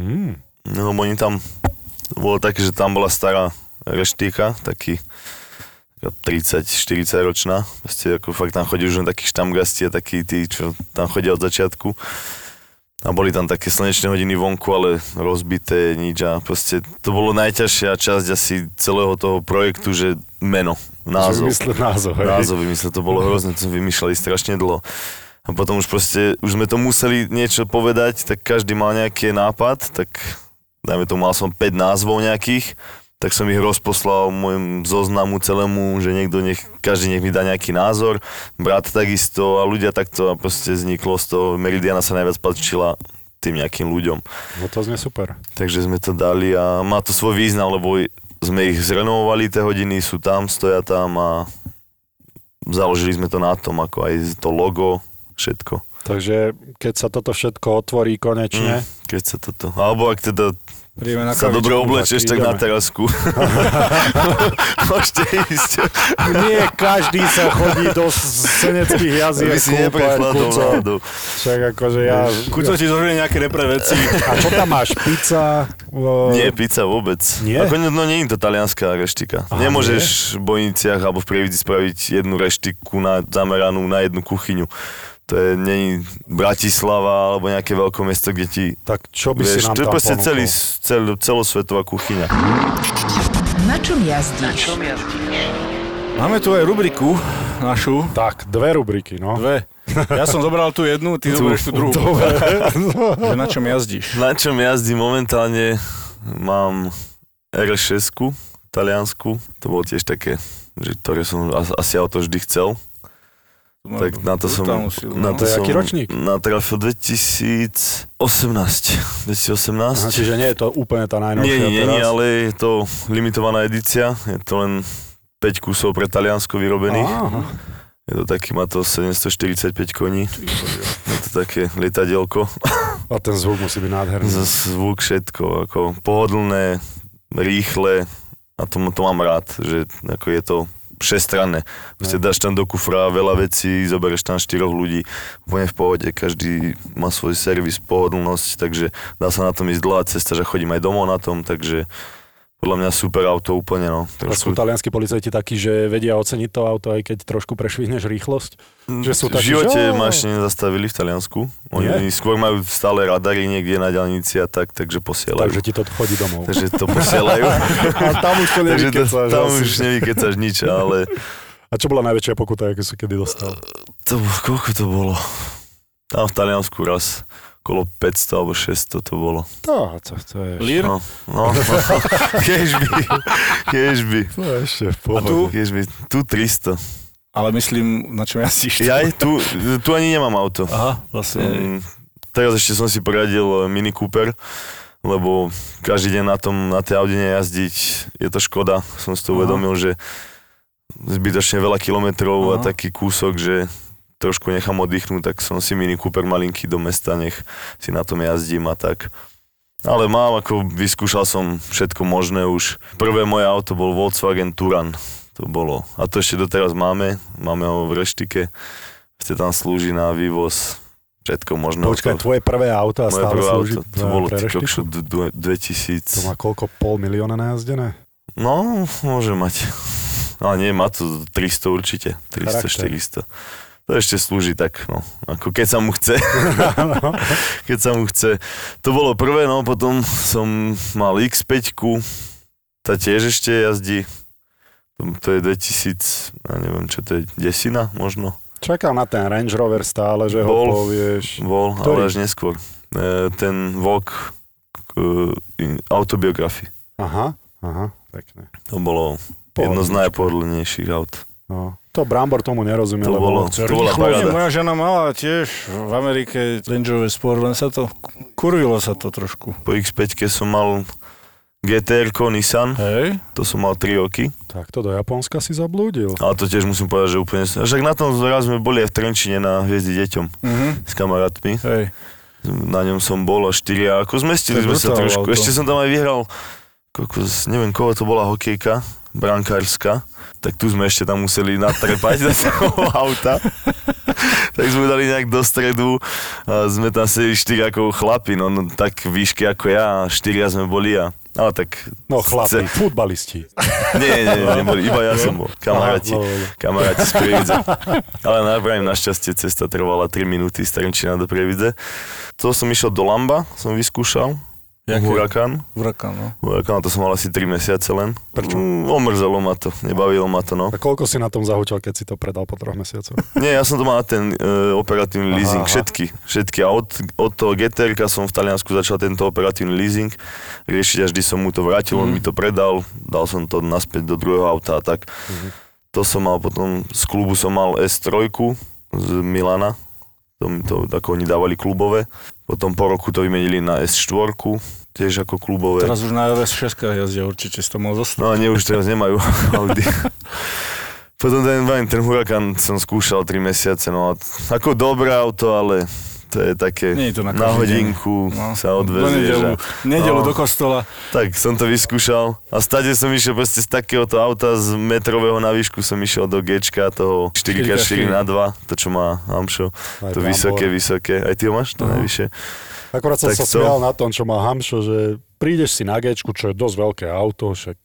Mm. No, oni tam, bolo také, že tam bola stará reštíka, taký 30-40 ročná. Proste ako fakt tam chodí už len takí štamgasti a takí tí, čo tam chodia od začiatku. A boli tam také slnečné hodiny vonku, ale rozbité, nič a proste to bolo najťažšia časť asi celého toho projektu, že meno, názov. Vymysleť názov, hej. Názov vymyslel, to bolo hrozné, to sme vymýšľali strašne dlho. A potom už proste, už sme to museli niečo povedať, tak každý mal nejaký nápad, tak dajme tomu, mal som 5 názvov nejakých, tak som ich rozposlal môjmu zoznamu celému, že niekto nech, každý nech mi dá nejaký názor, brat takisto a ľudia takto a proste vzniklo z toho, Meridiana sa najviac páčila tým nejakým ľuďom. No to znie super. Takže sme to dali a má to svoj význam, lebo sme ich zrenovovali, tie hodiny sú tam, stoja tam a založili sme to na tom, ako aj to logo, všetko. Takže keď sa toto všetko otvorí konečne, Mm, keď sa toto, alebo ak teda Prídeme na sa kavičku. dobre oblečieš, tak na terasku. Môžete ísť. nie každý sa chodí do seneckých jazier Aby si do kuco. vládu. Však akože ja... Kuco ti zožrie nejaké repre veci. A čo tam máš? Pizza? O, Nie, pizza vôbec. Nie? Ako, no nie je to talianská reštika. Aha, Nemôžeš v Bojniciach alebo v Prievidzi spraviť jednu reštiku na, zameranú na jednu kuchyňu. To je, nie Bratislava alebo nejaké veľké mesto, kde ti Tak čo by si Vieš, nám to je tam proste celý, cel, celosvetová kuchyňa. Na čom jazdíš? Máme tu aj rubriku našu. Tak, dve rubriky, no. Dve. Ja som zobral tú jednu, ty zoberieš tú druhú. Že na čom jazdíš? Na čom jazdím momentálne mám R6, taliansku. To bolo tiež také, že, ktoré som as- asi auto vždy chcel. Tak na to som, silu, na no. to To je som ročník? natrafil 2018. 2018. Aha, čiže nie je to úplne tá najnovšia Nie, nie, nie, ale je to limitovaná edícia. Je to len 5 kusov pre Taliansko vyrobených. Aha. Je to taký, má to 745 koní. Je to také lietadielko. A ten zvuk musí byť nádherný. Z zvuk, všetko, ako pohodlné, rýchle a to, to mám rád, že ako je to všestranné. Proste dáš tam do kufra veľa vecí, zoberieš tam štyroch ľudí, úplne v pohode, každý má svoj servis, pohodlnosť, takže dá sa na tom ísť dlhá cesta, že chodím aj domov na tom, takže podľa mňa super auto úplne, no. A sú talianskí policajti takí, že vedia oceniť to auto, aj keď trošku prešvihneš rýchlosť? Že sú v takí, živote že- ma ešte nezastavili v Taliansku. Oni Nie? skôr majú stále radary niekde na diálnici a tak, takže posielajú. Takže ti to chodí domov. takže to posielajú. A tam už to takže to, nevykecáš. tam asi. už nevykecaš nič, ale A čo bola najväčšia pokuta, akú si kedy dostal? to, koľko to bolo? Tam v Taliansku raz okolo 500 alebo 600 to bolo. To, to, to je... Lír? No, no, no. kežby, kežby, To je ešte v A pohode. tu? kežby. Tu 300. Ale myslím, na čom. Ja aj tu, tu ani nemám auto. Aha, vlastne. Mm, teraz ešte som si poradil eh, Mini Cooper, lebo každý deň na tom, na tej Audi nejazdiť je to škoda. Som si to Aha. uvedomil, že zbytočne veľa kilometrov a Aha. taký kúsok, že trošku nechám oddychnúť, tak som si Mini Cooper malinký do mesta, nech si na tom jazdím a tak. Ale mám, ako vyskúšal som všetko možné už. Prvé moje auto bol Volkswagen Touran. To bolo. A to ešte doteraz máme. Máme ho v reštike. Ste tam slúži na vývoz všetko možné. Počkaj, tvoje prvé auto a Moje stále prvé slúži auto, to bolo pre ty reštiku? kokšo, d- d- 2000. To má koľko? Pol milióna najazdené? No, môže mať. Ale nie, má to 300 určite. 300, Charakter. 400. To ešte slúži tak, no, ako keď sa mu chce. keď sa mu chce. To bolo prvé, no, potom som mal X5, tá tiež ešte jazdí. To, je 2000, ja neviem, čo to je, desina možno. Čakám na ten Range Rover stále, že Bol. ho povieš. Bol, Ktorý? ale až neskôr. E, ten Vogue e, autobiografii. Aha, aha, pekne. To bolo jedno z najpohodlnejších aut. No. To Brambor tomu nerozumie, To lebo bolo- chce to bola moja žena mala tiež v Amerike Range Rover Sport, len sa to, kurvilo sa to trošku. Po X5 som mal GTR Nissan, Hej? to som mal 3 roky. Tak to do Japonska si zablúdil. Ale to tiež musím povedať, že úplne... Však na tom raz sme boli aj v Trenčine na Hviezdi deťom Mhm. s kamarátmi. Hej. Na ňom som bol a štyria. Ako zmestili sme sa trošku. auto. Ešte som tam aj vyhral, kokos, neviem koho to bola hokejka, brankárska. Tak tu sme ešte tam museli natrepať do toho auta. tak sme dali nejak do stredu a sme tam sedeli štyri ako chlapi, no, no tak výšky ako ja, štyria sme boli a ale tak... No chlapi, chce- futbalisti. Nie, nie, nie, neboli, iba ja som bol. Kamaráti, Aha, no, no. kamaráti z Prievidze. Ale navrajím, našťastie cesta trvala 3 minúty z Trenčína do Prievidze. To som išiel do Lamba, som vyskúšal. Jaké? Hurakan. Vrakan, no. Hurakan, to som mal asi 3 mesiace len. Prečo? Mm, omrzelo ma to, nebavilo ma to, no. A koľko si na tom zahučal, keď si to predal po troch mesiacoch? Nie, ja som to mal na ten e, operatívny Aha, leasing, aha. všetky, všetky. A od, od toho GTR som v Taliansku začal tento operatívny leasing riešiť, až vždy som mu to vrátil, on Mhm. mi to predal, dal som to naspäť do druhého auta a tak. Mhm. To som mal potom, z klubu som mal S3 z Milana, to, to ako oni dávali klubové. Potom po roku to vymenili na S4, tiež ako klubové. Teraz už na RS6 jazdia určite, si to mohol zostať. No nie, už teraz nemajú Audi. Potom ten, ten, ten Huracan som skúšal 3 mesiace, no a ako dobré auto, ale to je také Nie je to na na hodinku No. sa Do odvezieš. nedelu, nedelu No. do kostola. Tak som to vyskúšal a stade som išiel proste z takéhoto auta z metrového na výšku som išiel do Gčka toho 4x4 na 2, to čo má Hamšo, Aj to vysoké, vysoké. Aj ty ho máš to No. najvyššie? Akorát som Tak sa to- smial na tom, čo má Hamšo, že prídeš si na Gčku, čo je dosť veľké auto, však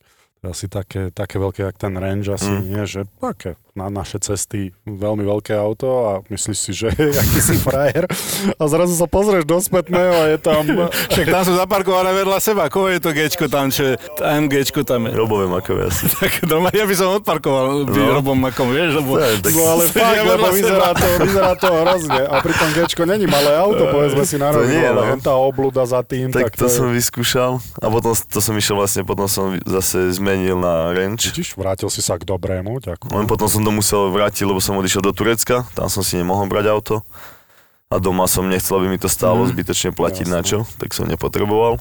asi také, také veľké, jak ten Range, asi Mm. nie, že také na naše cesty veľmi veľké auto a myslíš si, že aký si frajer a zrazu sa pozrieš do spätného a je tam... Však tam sú zaparkované vedľa seba. Koho je to Gčko tam, čo je, AMGčko tam je. Robové makové asi. Tak doma, ja by som odparkoval by No. Robom Makom, vieš, lebo... To tak- No ale fakt, lebo vyzerá to, vyzerá to hrozne. A pritom Gčko není malé auto, povedzme si na To rovinu, ale no. tá obluda za tým, Tak, tak, to, je... som vyskúšal a potom to som išiel vlastne, potom som zase zmenil na Range. Vidíš, vrátil si sa k dobrému, ďakujem. Len potom som to musel vrátiť, lebo som odišiel do Turecka, tam som si nemohol brať auto. A doma som nechcel, aby mi to stálo Mhm. zbytočne platiť Jasné. na čo, tak som nepotreboval.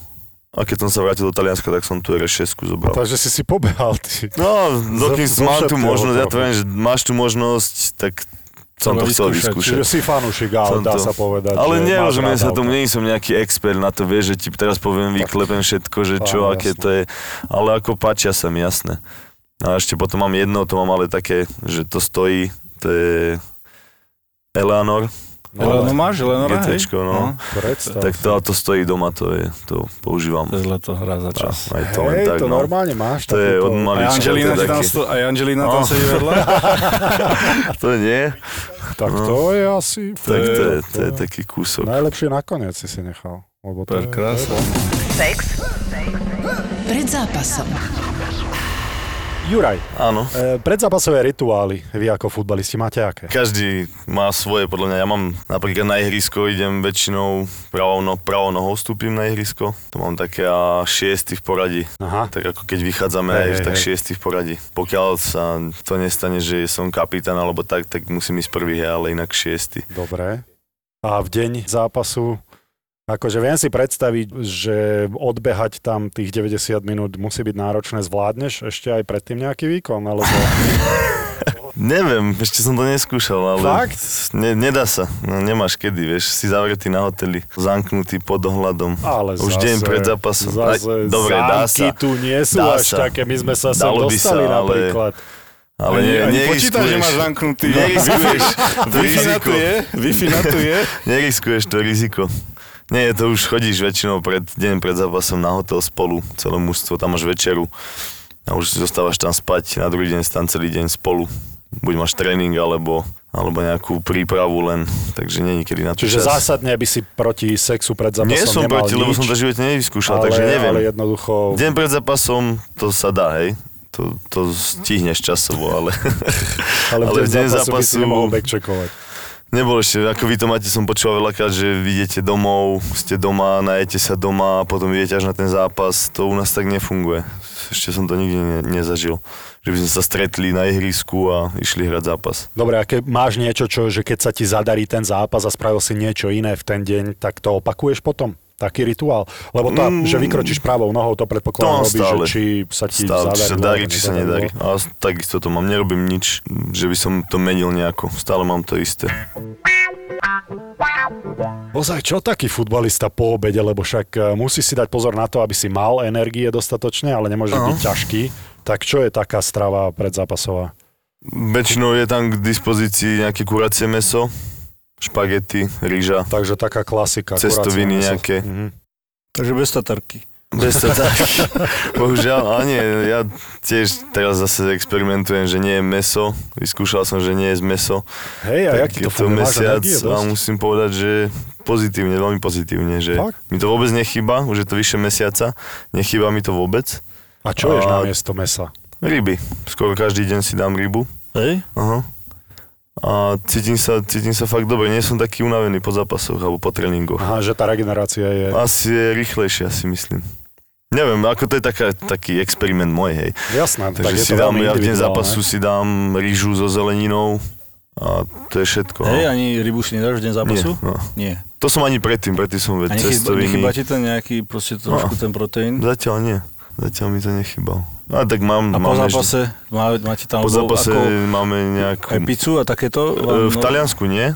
A keď som sa vrátil do Talianska, tak som tu RS6 zobral. Takže si si pobehal, ty. No, dokým mám všetkého možnosť, ja to viem, že máš tú možnosť, tak som to chcel vyskúšať. Čiže si fanúšik aut, Som dá to- sa povedať. Ale nerozumiem sa tomu, nie som nejaký expert na to, vieš, že ti teraz poviem, vyklepem všetko, že čo, aké to je, ale ako páčia sa mi, jasné. A ešte potom mám jedno, to mám ale také, že to stojí, to je Eleanor, Eleanor máš, Eleanora, hej? GTčko, no. Predstav. tak to, to stojí doma, to je, to používam. To je zlato, hra za A, čas. aj to Hej, tak, to no. normálne máš. To je od Aj malička, to Angelina, je ti tam taký, sto, aj Angelina tam No. sedí vedľa. to nie, Tak no. to je asi... tak to je, to je to- taký kúsok. Najlepšie nakoniec si si nechal. Lebo to To je krása. Sex pred zápasom. Juraj, Áno. e, predzápasové rituály vy ako futbalisti máte aké? Každý má svoje, podľa mňa. Ja mám napríklad na ihrisko, idem väčšinou pravou, no, pravou nohou vstúpim na ihrisko. To mám také a šiesty v poradí. Aha, Tak ako keď vychádzame Hej, hej, tak hej. šiesty v poradí. Pokiaľ sa to nestane, že som kapitán alebo tak, tak musím ísť prvý, ale inak šiesty. dobre. A v deň zápasu Akože viem si predstaviť, že odbehať tam tých 90 minút musí byť náročné. Zvládneš ešte aj predtým nejaký výkon? Alebo... Neviem, ešte som to neskúšal, ale Fakt? Ne, nedá sa. No, nemáš kedy, vieš, si zavretý na hoteli, zamknutý pod ohľadom. Ale Už zase, deň pred zápasom. Zase dobre, dá sa. tu nie sú Dá až sa. také. My sme sa sem dostali sa, ale- napríklad. Ale Ani- ne, ani počítaš, že máš zamknutý. Neriskuješ to riziko. Wi-Fi na tu je. Neriskuješ to riziko. Nie, to už chodíš väčšinou pred, deň pred zápasom na hotel spolu, celé mužstvo, tam máš večeru a už si zostávaš tam spať, na druhý deň si tam celý deň spolu. Buď máš tréning, alebo, alebo nejakú prípravu len, takže nie nikedy na to Čiže čas. zásadne by si proti sexu pred zápasom Nie som proti, lebo nič, som to živote nevyskúšal, ale, takže neviem. Ale jednoducho... Deň pred zápasom to sa dá, hej. To, to stihneš časovo, ale, ale, ale v deň zápasu, by si nemohol backcheckovať. Nebol ešte, ako vy to máte, som počúval veľakrát, že vy idete domov, ste doma, najete sa doma a potom idete až na ten zápas. To u nás tak nefunguje. Ešte som to nikdy ne, nezažil. Že by sme sa stretli na ihrisku a išli hrať zápas. Dobre, a keď máš niečo, čo, že keď sa ti zadarí ten zápas a spravil si niečo iné v ten deň, tak to opakuješ potom? Taký rituál? Lebo to, Mm. že vykročíš pravou nohou, to predpokladám robíš, že stále. či sa ti Stále, či sa zadarilo, darí, či sa nedarí. A takisto to mám, nerobím nič, že by som to menil nejako. Stále mám to isté. Ozaj, čo taký futbalista po obede, lebo však e, musí si dať pozor na to, aby si mal energie dostatočne, ale nemôže Áno. byť ťažký. Tak čo je taká strava predzápasová? Väčšinou je tam k dispozícii nejaké kuracie meso, špagety, rýža, Takže taká klasika. Cestoviny nejaké. Mhm. Takže bez tatarky. Bez to tak. Bohužiaľ, ale nie, ja tiež teraz zase experimentujem, že nie je meso. Vyskúšal som, že nie je meso. Hej, a Tak jak ti je to? Máš mesiac a musím povedať, že pozitívne, veľmi pozitívne, že Fakt? mi to vôbec nechýba, už je to vyše mesiaca, nechýba mi to vôbec. A čo ješ A- na miesto mesa? Ryby, skoro každý deň si dám rybu. Hej? Aha. A cítim sa, cítim sa fakt dobre, nie som taký unavený po zápasoch alebo po tréningoch. Aha, že tá regenerácia je... Asi je rýchlejšia, si myslím. Neviem, ako to je taká, taký experiment môj, hej. Jasné, tak Takže je si to dám, ja v deň zápasu si dám rýžu so zeleninou a to je všetko. Hej, no. ani rybu si nedáš v deň zápasu? Nie, no. Nie. To som ani predtým, predtým som nechyba, cestoviny. nechýba ti ten nejaký, proste trošku No. ten proteín? Zatiaľ nie. Zatiaľ mi to nechybal. A tak mám, A po zápase má, máte tam po zápase ako, máme nejakú... pizzu a takéto? E, No, v Taliansku nie.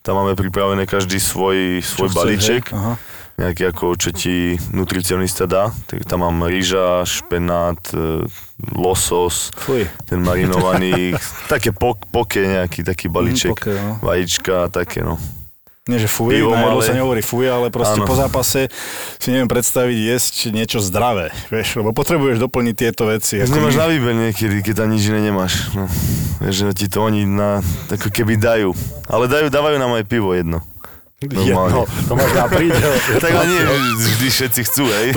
Tam máme pripravené každý svoj, svoj chceš, balíček. hej? Nejaký ako čo ti nutricionista dá. Tak tam mám rýža, špenát, e, losos, Fuj. ten marinovaný, také pok, poke nejaký taký balíček, Mm, poke, no. vajíčka také no. Nie, že fuj, Pivo na jedlo malé. sa nehovorí fuj, ale proste Áno. po zápase si neviem predstaviť jesť niečo zdravé, vieš, lebo potrebuješ doplniť tieto veci. Keď Ako nemáš na výber niekedy, keď tam nič iné nemáš. No. Vieš, že ti to oni na, ako keby dajú. Ale dajú, dávajú nám aj pivo jedno. Jedno, to máš na prídel. Tak ale nie, vždy všetci chcú, hej.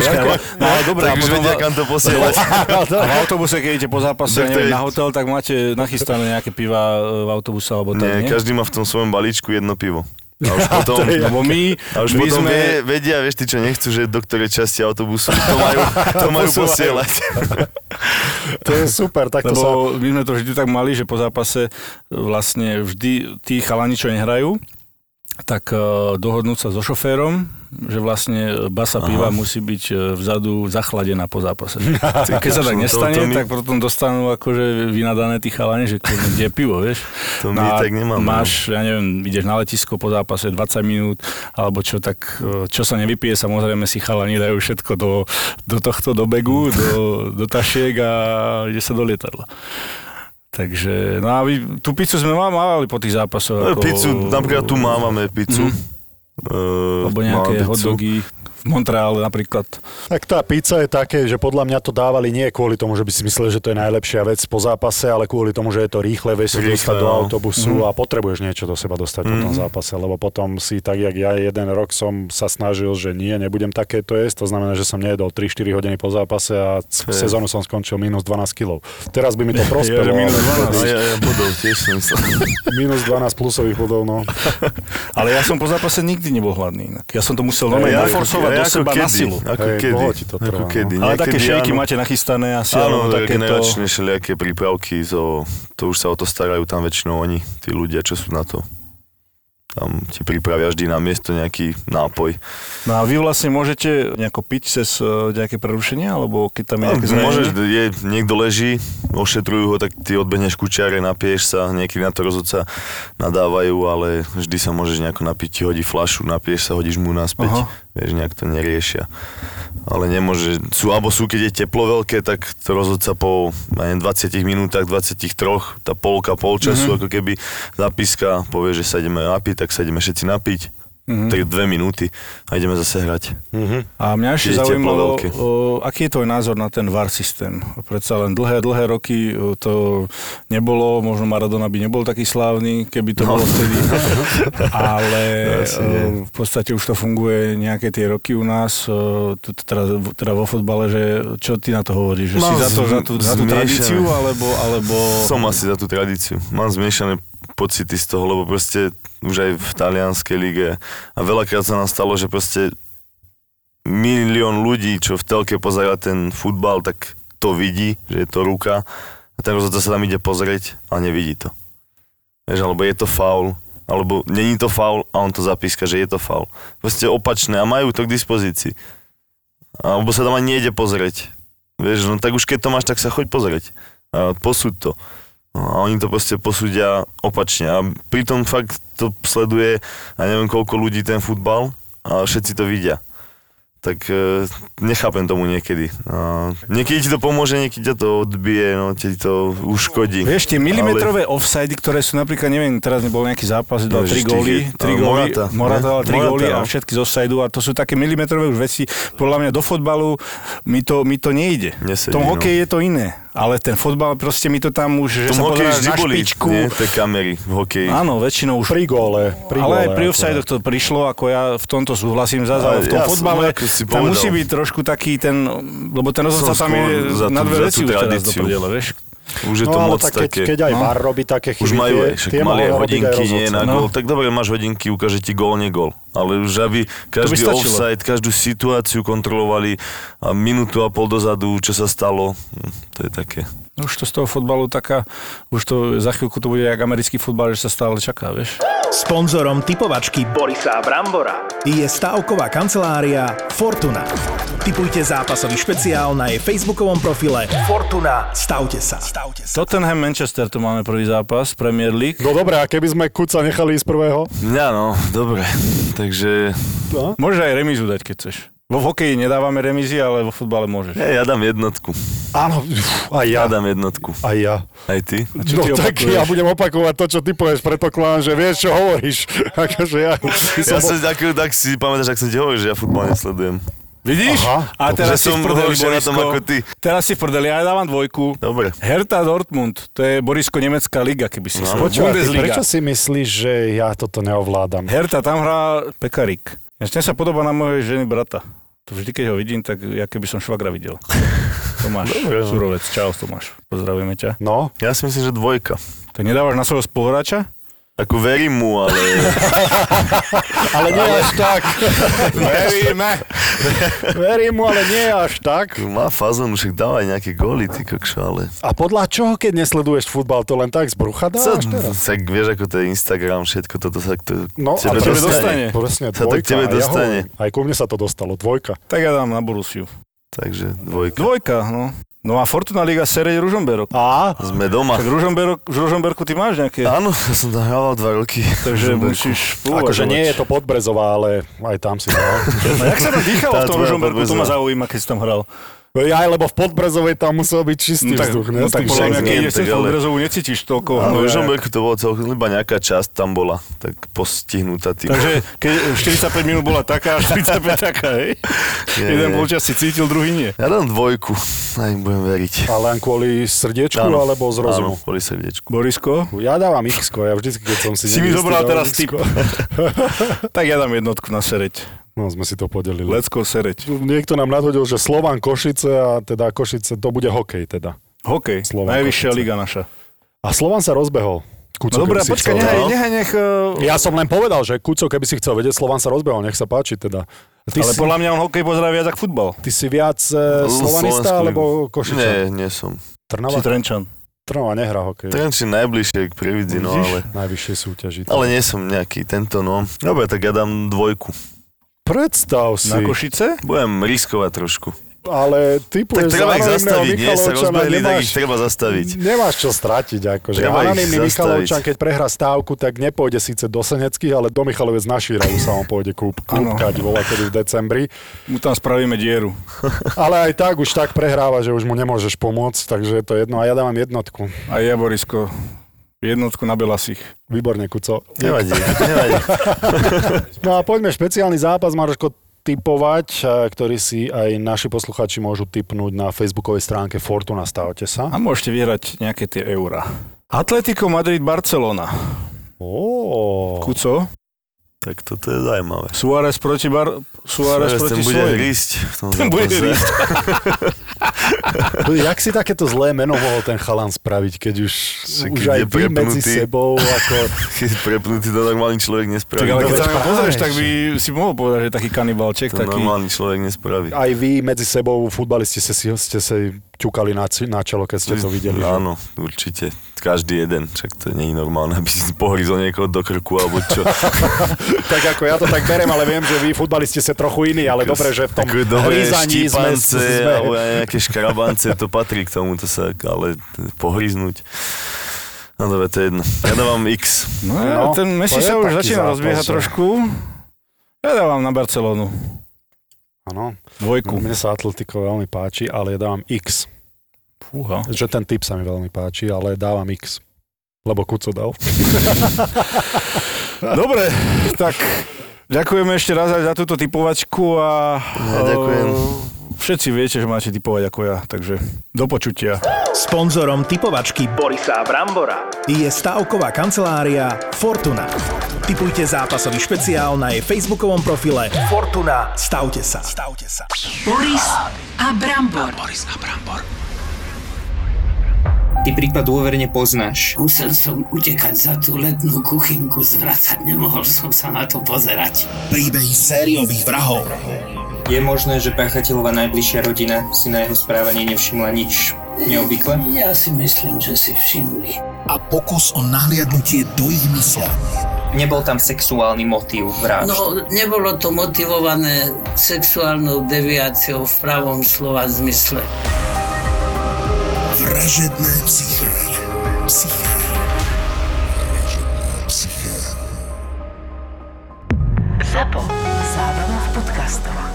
No ale dobré, tak už vedia, kam to posielať. A v autobuse, keď idete po zápase neviem, na hotel, tak máte nachystané nejaké piva e, v autobuse alebo tak, Nie, nie? každý má v tom svojom balíčku jedno pivo. A už potom, Lebo my, a už my potom sme... vie, vedia, vieš, tí, čo nechcú, že do ktorej časti autobusu to majú, to majú posielať. To je super, tak to sa... My sme to vždy tak mali, že po zápase vlastne vždy tí chalani, čo nehrajú, tak uh, dohodnúť sa so šoférom, že vlastne basa Aha. piva musí byť e, vzadu zachladená po zápase. Keď sa tak to- nestane, to my- tak potom dostanú akože vynadané tí chalani, že kde je pivo, vieš? To No my tak nemáme. Máš, ja neviem, ideš na letisko po zápase 20 minút, alebo čo, tak e, čo sa nevypije, samozrejme si chalani dajú všetko do, do tohto, do begu, do, do tašiek a ide sa do lietadla. Takže, no a vy, tú pizzu sme má- mávali po tých zápasoch. No, Pizzu, napríklad tu máme pizzu. Mhm. Uh, Alebo nejaké hotdogy v Montreale napríklad. Tak tá pizza je také, že podľa mňa to dávali nie kvôli tomu, že by si mysleli, že to je najlepšia vec po zápase, ale kvôli tomu, že je to rýchle, vieš sa dostať do no. autobusu a potrebuješ niečo do seba dostať po tom Mhm. zápase, lebo potom si tak, jak ja jeden rok som sa snažil, že nie, nebudem takéto jesť, to znamená, že som nejedol 3-4 hodiny po zápase a je- sezónu som skončil minus 12 kg. Teraz by mi to Ja, prospelo. že minus ale 12. No, ja, ja bodov tiež som myslel. minus 12 plusových bodov, no. Ale ja som po zápase nikdy nebol hladný. inak. Ja som to musel Ja- normálne ja- ja do seba na kedy, silu. Ako Hej, kedy. ti to ako trvá, no. kedy. Ale také šejky áno. máte nachystané asi, Áno, alebo takéto... regeneračné všelijaké prípravky, to, to už sa o to starajú tam väčšinou oni, tí ľudia, čo sú na to. Tam ti pripravia vždy na miesto nejaký nápoj. No a vy vlastne môžete nejako piť cez uh, nejaké prerušenie, alebo keď tam je nejaké zranenie? Môžeš, je, niekto leží, ošetrujú ho, tak ty odbehneš kučiare, napiješ sa, niekedy na to rozhodca nadávajú, ale vždy sa môžeš nejako napiť, ti hodí flašu, napiješ sa, hodíš mu naspäť, Aha. Vieš, nejak to neriešia. Ale nemôže, sú, alebo sú, keď je teplo veľké, tak to rozhodca po neviem, 20 minútach, 23, tá polka, polčasu, mm-hmm. ako keby zapíska, povie, že sa ideme napiť, tak sa ideme všetci napiť. Mm-hmm. Tak dve minúty a ideme zase hrať. A mňa ešte zaujímalo, o, aký je tvoj názor na ten VAR systém? Predsa len dlhé, dlhé roky o, to nebolo, možno Maradona by nebol taký slávny, keby to no. bolo vtedy, ale Asi nie. o, v podstate už to funguje nejaké tie roky u nás, tu, teda, teda vo fotbale, že čo ty na to hovoríš? Že si Mám za, to, za tú, za tú tradíciu, alebo, alebo... Som asi za tú tradíciu. Mám zmiešané pocity z toho, lebo proste už aj v talianskej lige a veľakrát sa nám stalo, že proste milión ľudí, čo v telke pozerá ten futbal, tak to vidí, že je to ruka a ten rozhodca sa tam ide pozrieť a nevidí to. Vieš, alebo je to faul, alebo není to faul a on to zapíska, že je to faul. Proste opačné a majú to k dispozícii. Alebo sa tam ani nejde pozrieť. Vieš, no tak už keď to máš, tak sa choď pozrieť. A posúď to. No, a oni to proste posúdia opačne. A pritom fakt to sleduje, a neviem koľko ľudí ten futbal a všetci to vidia. Tak e, nechápem tomu niekedy. A niekedy ti to pomôže, niekedy ťa to odbije, no ti to uškodí. Vieš, tie milimetrové ale... offside, ktoré sú napríklad, neviem, teraz nebol nejaký zápas, dal No, 3 že góly, tých- 3 a góly, Morata, Morata dal 3 Morata, góly a no. všetky z offsideu a to sú také milimetrové už veci. Podľa mňa do fotbalu mi to, mi to nejde. Nesedí, v tom no. hokeji je to iné, ale ten fotbal proste mi to tam už, že sa pozeráš vždy na boli, špičku. nie, tie kamery v hokeji. Áno, väčšinou už Pri góle. Pri ale aj pri offside to prišlo, ako ja v tomto súhlasím zase, ale v tom ja som- fotbale si tam povedal. musí byť trošku taký ten, lebo ten rozhodca Som tam je na dve veci už teraz do tradíciu. prdele, vieš. Už je no, to moc tak keď, také. keď aj No. VAR robí také chyby, Už majú tie, však tie mali aj hodinky nie na No. gól. Tak dobre, máš hodinky, ukáže ti gól, nie gól. Ale už aby každý offside, každú situáciu kontrolovali a minútu a pol dozadu, čo sa stalo, hm, to je také. Už to z toho fotbalu taká, už to za chvíľku to bude jak americký futbal, že sa stále čaká, vieš. Sponzorom typovačky Borisa Brambora je stavková kancelária Fortuna. Typujte zápasový špeciál na jej facebookovom profile Fortuna. Stavte sa. Stavte sa. Tottenham Manchester, tu máme prvý zápas, Premier League. No dobre, a keby sme Kuca nechali ísť prvého? Ja no, dobre. Takže No. Môžeš aj remízu dať, keď chceš. Vo hokeji nedávame remízy, ale vo futbale môžeš. ja, ja dám jednotku. Áno, aj ja. Ja dám jednotku. Aj ja. Aj ty? Čo no ty tak opakuješ? ja budem opakovať to, čo ty povieš, predpokladám, že vieš, čo hovoríš. akože ja, Ja som tak, tak si pamätáš, ak som ti hovoril, že ja futbal nesledujem. Vidíš? Aha, a teraz si v prdeli, tom ako ty. Teraz si v prdeli, ja dávam dvojku. Dobre. Hertha Dortmund, to je Borisko nemecká liga, keby si no, Bundesliga. prečo si myslíš, že ja toto neovládam? Hertha, tam hrá Pekarik. Ten sa podobá na mojej ženy brata. To vždy, keď ho vidím, tak ja keby som švagra videl. Tomáš, Dobre, no. Surovec, čau Tomáš, pozdravujeme ťa. No, Ja si myslím, že dvojka. Tak nedávaš na svojho spoluhráča? Ako verím mu, ale ale nie až tak. Veríme. Verím mu, ale nie až tak. má fazon, však dávaj nejaké góly, ty kokšo, ale... A podľa čoho, keď nesleduješ futbal, to len tak z brucha dávaš teraz? tak vieš, ako to je Instagram, všetko toto sa to No, tebe a tebe dostane. Presne, Sa tak dvojka. tebe dostane. hovorím, aj ku mne sa to dostalo, dvojka. Tak ja dám na Borussiu. Takže dvojka. Dvojka, no. No a Fortuna Liga Serej Ružomberok. A? Sme doma. Tak Ružomberok, v Ružomberku ty máš nejaké? Áno, ja som tam hrával dva roky. Takže Ružomberku. musíš pouvažovať. Akože nie je to Podbrezová, ale aj tam si dal. No jak sa tam dýchalo v tom Ružomberku, to ma zaujíma, keď si tam hral. Ja, lebo v Podbrezovej tam musel byť čistý No tak, vzduch. Ne? no tak podľa mňa, keď ideš cez ale- Podbrezovu, necítiš toľko. Áno, hnoja. v to bolo celkom, iba nejaká časť tam bola, tak postihnutá tým. Takže keď 45 minút bola taká, a 45 taká, hej? Nie, Jeden polčas si cítil, druhý nie. Ja dám dvojku, aj im budem veriť. A len kvôli srdiečku, alebo z rozumu? Áno, kvôli srdiečku. Borisko? Ja dávam x ja vždycky, keď som si Si mi zobral teraz tip. Tak ja dám jednotku na sereť. No, sme si to podelili. Lecko sereť. Niekto nám nadhodil, že Slovan Košice a teda Košice, to bude hokej teda. Hokej, Slovan najvyššia Košice. liga naša. A Slovan sa rozbehol. Kuco, No dobré, keby si počkaj, chcel, nechaj, no. nechaj, nech... uh, Ja som len povedal, že Kuco, keby si chcel vedieť, Slovan sa rozbehol, nech sa páči teda. Ty, Ale si, podľa mňa on hokej pozerá viac ako futbal. ty si viac e, Slovanista alebo. Košičan? Nie, nie som. Trnava? Si Trenčan. Trnava nehrá hokej. Trenčín najbližšie k Prievidzi, no ale... Najvyššie súťaži. Ale nie som nejaký tento, no. Dobre, tak ja dám dvojku. Predstav si. Na Košice? Budem riskovať trošku. ale Tak typuješ treba ich zastaviť, nie? Sa rozbehli, tak ich treba zastaviť. nemáš čo stratiť. Akože. Treba zastaviť. Michalovčan, keď prehrá stávku, tak nepôjde síce do Seneckých, ale do Michalovec na Šíravu sa on pôjde kúp, kúpkať voľa kedy v decembri. Mu tam spravíme dieru. Ale aj tak už tak prehráva, že už mu nemôžeš pomôcť, takže je to jedno. A ja dávam jednotku. A ja, Borisko, jednotku na Belasich. Výborne, Kuco. Nevadí, nevadí. No a poďme, špeciálny zápas, Maroško, typovať, a ktorý si aj naši posluchači môžu typnúť na facebookovej stránke Fortuna. Stavte sa. A môžete vyhrať nejaké tie eurá. Atletico Madrid Barcelona. Ó, Kuco, Tak toto je zaujímavé. Suárez proti Bar... Suárez Suárez, proti ten bude rísť Ten bude rísť. Jak si takéto zlé meno mohol ten chalan spraviť, keď už, Však už aj vy medzi sebou, ako... Keď prepnutý to normálny človek nespraví. Tak ale keď sa na pozrieš, tak by si mohol povedať, že taký kanibalček, to taký... normálny človek nespraví. Aj vy medzi sebou, futbalisti, ste si, ste si ťukali na, na čelo, keď ste to videli. že? Áno, určite. Každý jeden. Však to nie je normálne, aby si pohryzol niekoho do krku alebo čo. Tak ako ja to tak berem, ale viem, že vy futbalisti ste trochu iní, ale dobre, že v tom hryzaní sme, štípance sme... nejaké škrabance, to patrí k tomu, to sa, ale pohryznúť. No dobre, to je jedno. Ja dávam X. No, No, ten Messi sa už začína rozbiehať trošku. Ja dávam na Barcelonu. Áno, Dvojku. mne sa Atletico veľmi páči, ale ja dávam X. Fúha. Že ten typ sa mi veľmi páči, ale dávam X. Lebo Kuco dal. Dobre, tak ďakujeme ešte raz aj za túto typovačku a... Ja ďakujem. Všetci viete, že máte typovať ako ja, takže do počutia. Sponzorom typovačky Borisa Brambora je stavková kancelária Fortuna. Typujte zápasový špeciál na jej facebookovom profile Fortuna. Stavte sa. Stavte sa. Boris a Brambor. Ty prípad dôverne poznáš. Musel som utekať za tú letnú kuchynku, zvracať nemohol som sa na to pozerať. Príbehy sériových vrahov. Je možné, že páchateľova najbližšia rodina si na jeho správanie nevšimla nič neobvykle? Ja si myslím, že si všimli. A pokus o nahliadnutie do ich mysle. Nebol tam sexuálny motív vražd. No, nebolo to motivované sexuálnou deviáciou v pravom slova zmysle. Vražedné psyché. Psyché. Zapo. Zábrná v podcastovách.